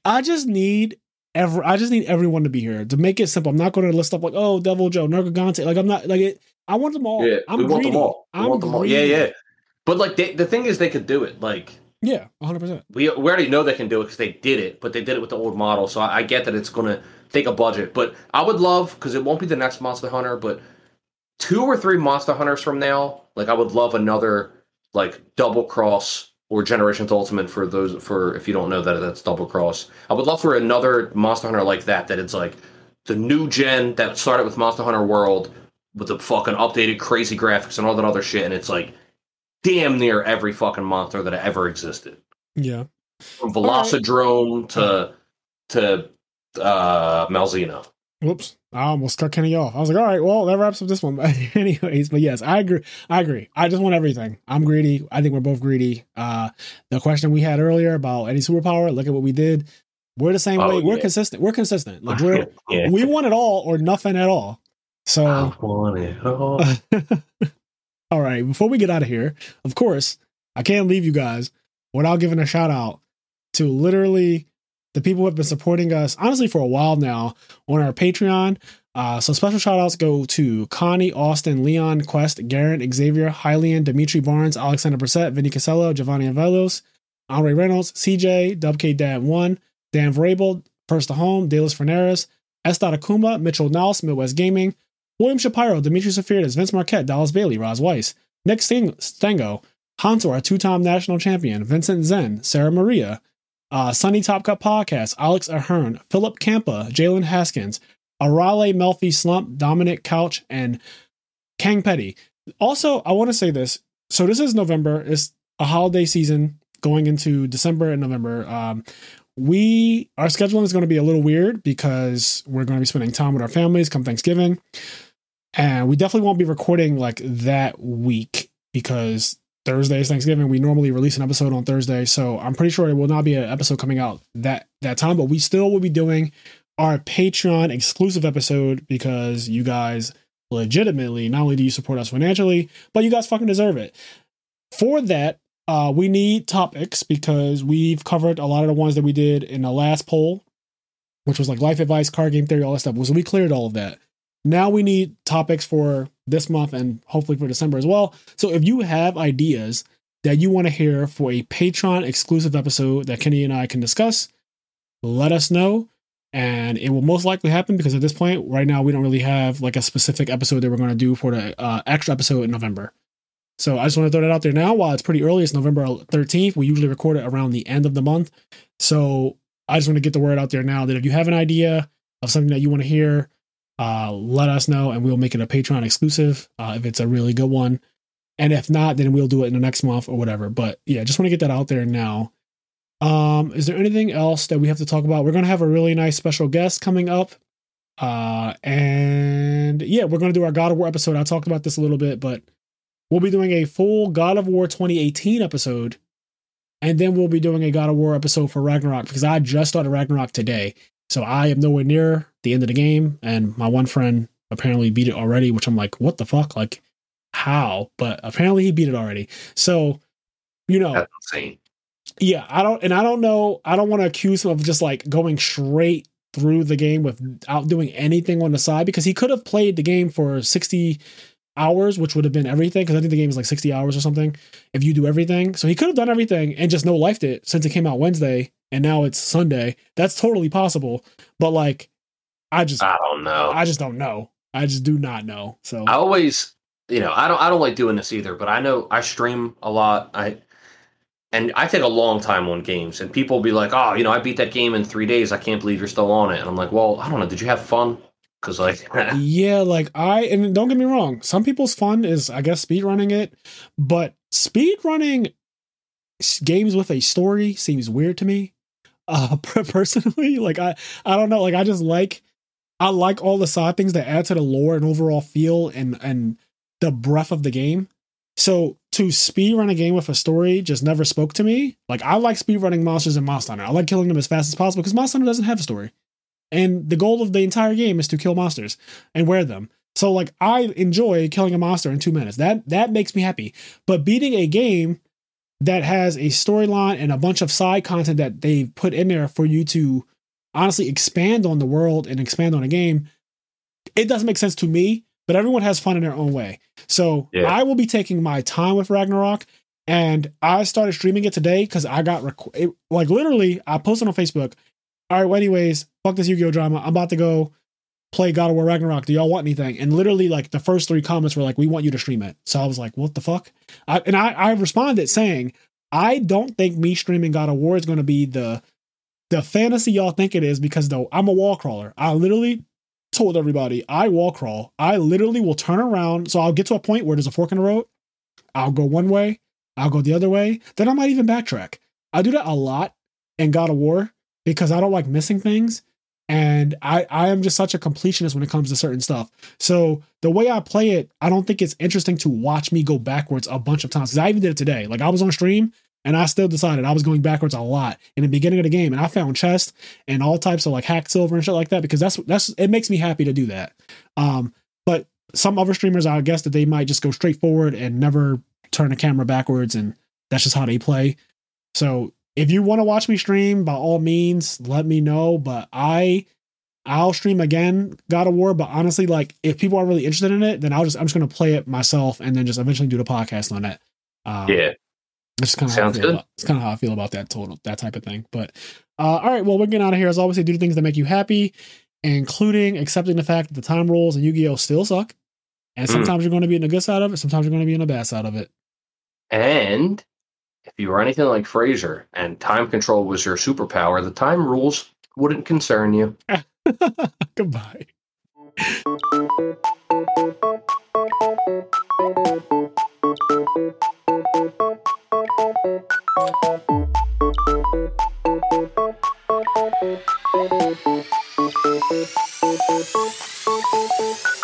I just need every. I just need everyone to be here to make it simple. I'm not going to list up like, oh, Deviljho, Nergigante. Like I'm not like it. I want them all. Yeah, I'm we want them all. We I'm want them all. Yeah, yeah. But like they, the thing is, they could do it. Like yeah, 100%. We, we already know they can do it because they did it, but they did it with the old model. So I, I get that it's going take a budget. But I would love, because it won't be the next Monster Hunter, but two or three Monster Hunters from now, like I would love another like double cross or Generations Ultimate for those for if you don't know that that's double cross. I would love for another Monster Hunter like that that it's like the new gen that started with Monster Hunter World with the fucking updated crazy graphics and all that other shit, and it's like damn near every fucking monster that ever existed. Yeah. From Velocidrome right. to to uh Malzeno. Whoops. I almost cut Kenny off. I was like, all right, well, that wraps up this one. anyways, but yes, I agree. I agree. I just want everything. I'm greedy. I think we're both greedy. Uh the question we had earlier about any superpower, look at what we did. We're the same oh, way. We're consistent. We're consistent. Like we're yeah. we want it all or nothing at all. So I want it all. All right, before we get out of here, of course, I can't leave you guys without giving a shout out to literally the people who have been supporting us, honestly, for a while now on our Patreon. Uh, so special shout outs go to Connie, Austin, Leon, Quest, Garrett, Xavier, Hylian, Dimitri Barnes, Alexander Brissett, Vinny Casello, Giovanni Avelos, Andre Reynolds, CJ, WK Dad 1, Dan Vrabel, First to Home, Dallas Ferneras, S. Akuma, Mitchell Naus, Midwest Gaming, William Shapiro, Dimitri Safirdas, Vince Marquette, Dallas Bailey, Roz Weiss, Nick Stango, Hantor, a two-time national champion, Vincent Zen, Sarah Maria, uh, Sunny Top Cut Podcast, Alex Ahern, Philip Campa, Jalen Haskins, Arale Melfi Slump, Dominic Couch, and Kang Petty. Also, I want to say this. So this is November. It's a holiday season going into December and November. Um, we our scheduling is going to be a little weird because we're going to be spending time with our families come Thanksgiving. And we definitely won't be recording like that week because Thursday is Thanksgiving. We normally release an episode on Thursday, so I'm pretty sure there will not be an episode coming out that that time. But we still will be doing our Patreon exclusive episode because you guys legitimately not only do you support us financially, but you guys fucking deserve it. For that, uh, we need topics because we've covered a lot of the ones that we did in the last poll, which was like life advice, card game theory, all that stuff. So we cleared all of that. Now we need topics for this month and hopefully for December as well. So if you have ideas that you want to hear for a Patreon exclusive episode that Kenny and I can discuss, let us know. And it will most likely happen because at this point, right now, we don't really have like a specific episode that we're going to do for the uh, extra episode in November. So I just want to throw that out there now. While it's pretty early, it's November 13th. We usually record it around the end of the month. So I just want to get the word out there now that if you have an idea of something that you want to hear, uh, let us know and we'll make it a Patreon exclusive uh, if it's a really good one. And if not, then we'll do it in the next month or whatever. But yeah, just want to get that out there now. Um, is there anything else that we have to talk about? We're gonna have a really nice special guest coming up. Uh, and yeah, we're gonna do our God of War episode. I talked about this a little bit, but we'll be doing a full God of War 2018 episode, and then we'll be doing a God of War episode for Ragnarok because I just started Ragnarok today, so I am nowhere near the end of the game, and my one friend apparently beat it already, which I'm like, what the fuck, like how? But apparently he beat it already. So, you know, That's insane. yeah, I don't, and I don't know, I don't want to accuse him of just like going straight through the game without doing anything on the side because he could have played the game for 60 hours, which would have been everything. Because I think the game is like 60 hours or something if you do everything. So he could have done everything and just no lifed it since it came out Wednesday and now it's Sunday. That's totally possible. But like, I just, I don't know. I just don't know. I just do not know. So I always, you know, I don't, I don't like doing this either. But I know I stream a lot. I, and I take a long time on games, and people will be like, "Oh, you know, I beat that game in three days. I can't believe you're still on it." And I'm like, "Well, I don't know. Did you have fun? Because like, yeah, like I and don't get me wrong, some people's fun is I guess speed running it, but speed running games with a story seems weird to me. Uh personally, like I I don't know, like I just like I like all the side things that add to the lore and overall feel and and the breadth of the game. So to speed run a game with a story just never spoke to me. Like I like speed running monsters in Monster Hunter. I like killing them as fast as possible because Monster Hunter doesn't have a story. And the goal of the entire game is to kill monsters and wear them. So like I enjoy killing a monster in two minutes. That that makes me happy. But beating a game that has a storyline and a bunch of side content that they've put in there for you to honestly expand on the world and expand on a game, it doesn't make sense to me. But everyone has fun in their own way. So Yeah. I will be taking my time with Ragnarok. And I started streaming it today because I got rec- it, like literally I posted on Facebook. All right, well, anyways, fuck this Yu-Gi-Oh drama. I'm about to go play God of War Ragnarok. Do y'all want anything? And literally, like the first three comments were like, "We want you to stream it." So I was like, "What the fuck?" I, and I, I responded saying, "I don't think me streaming God of War is going to be the the fantasy y'all think it is because though I'm a wall crawler. I literally told everybody I wall crawl. I literally will turn around. So I'll get to a point where there's a fork in the road. I'll go one way. I'll go the other way. Then I might even backtrack. I do that a lot in God of War because I don't like missing things. And I, I am just such a completionist when it comes to certain stuff. So the way I play it, I don't think it's interesting to watch me go backwards a bunch of times. 'Cause I even did it today. Like I was on stream and I still decided I was going backwards a lot in the beginning of the game. And I found chests and all types of like hacksilver and shit like that because that's that's it makes me happy to do that. Um, but some other streamers, I guess that they might just go straight forward and never turn the camera backwards, and that's just how they play. So if you want to watch me stream, by all means, let me know. But I I'll stream again God of War, but honestly, like if people are really interested in it, then I'll just I'm just gonna play it myself and then just eventually do the podcast on it. Um, yeah, that's kind of sounds good. About, that's kind of how I feel about that total that type of thing. But uh, all right, well, we're getting out of here. As always, do the things that make you happy, including accepting the fact that the time rules and Yu-Gi-Oh still suck, and Mm. sometimes you're going to be in the good side of it, sometimes you're going to be in the bad side of it. and if you were anything like Fraser and time control was your superpower, the time rules wouldn't concern you. Goodbye. Thank you.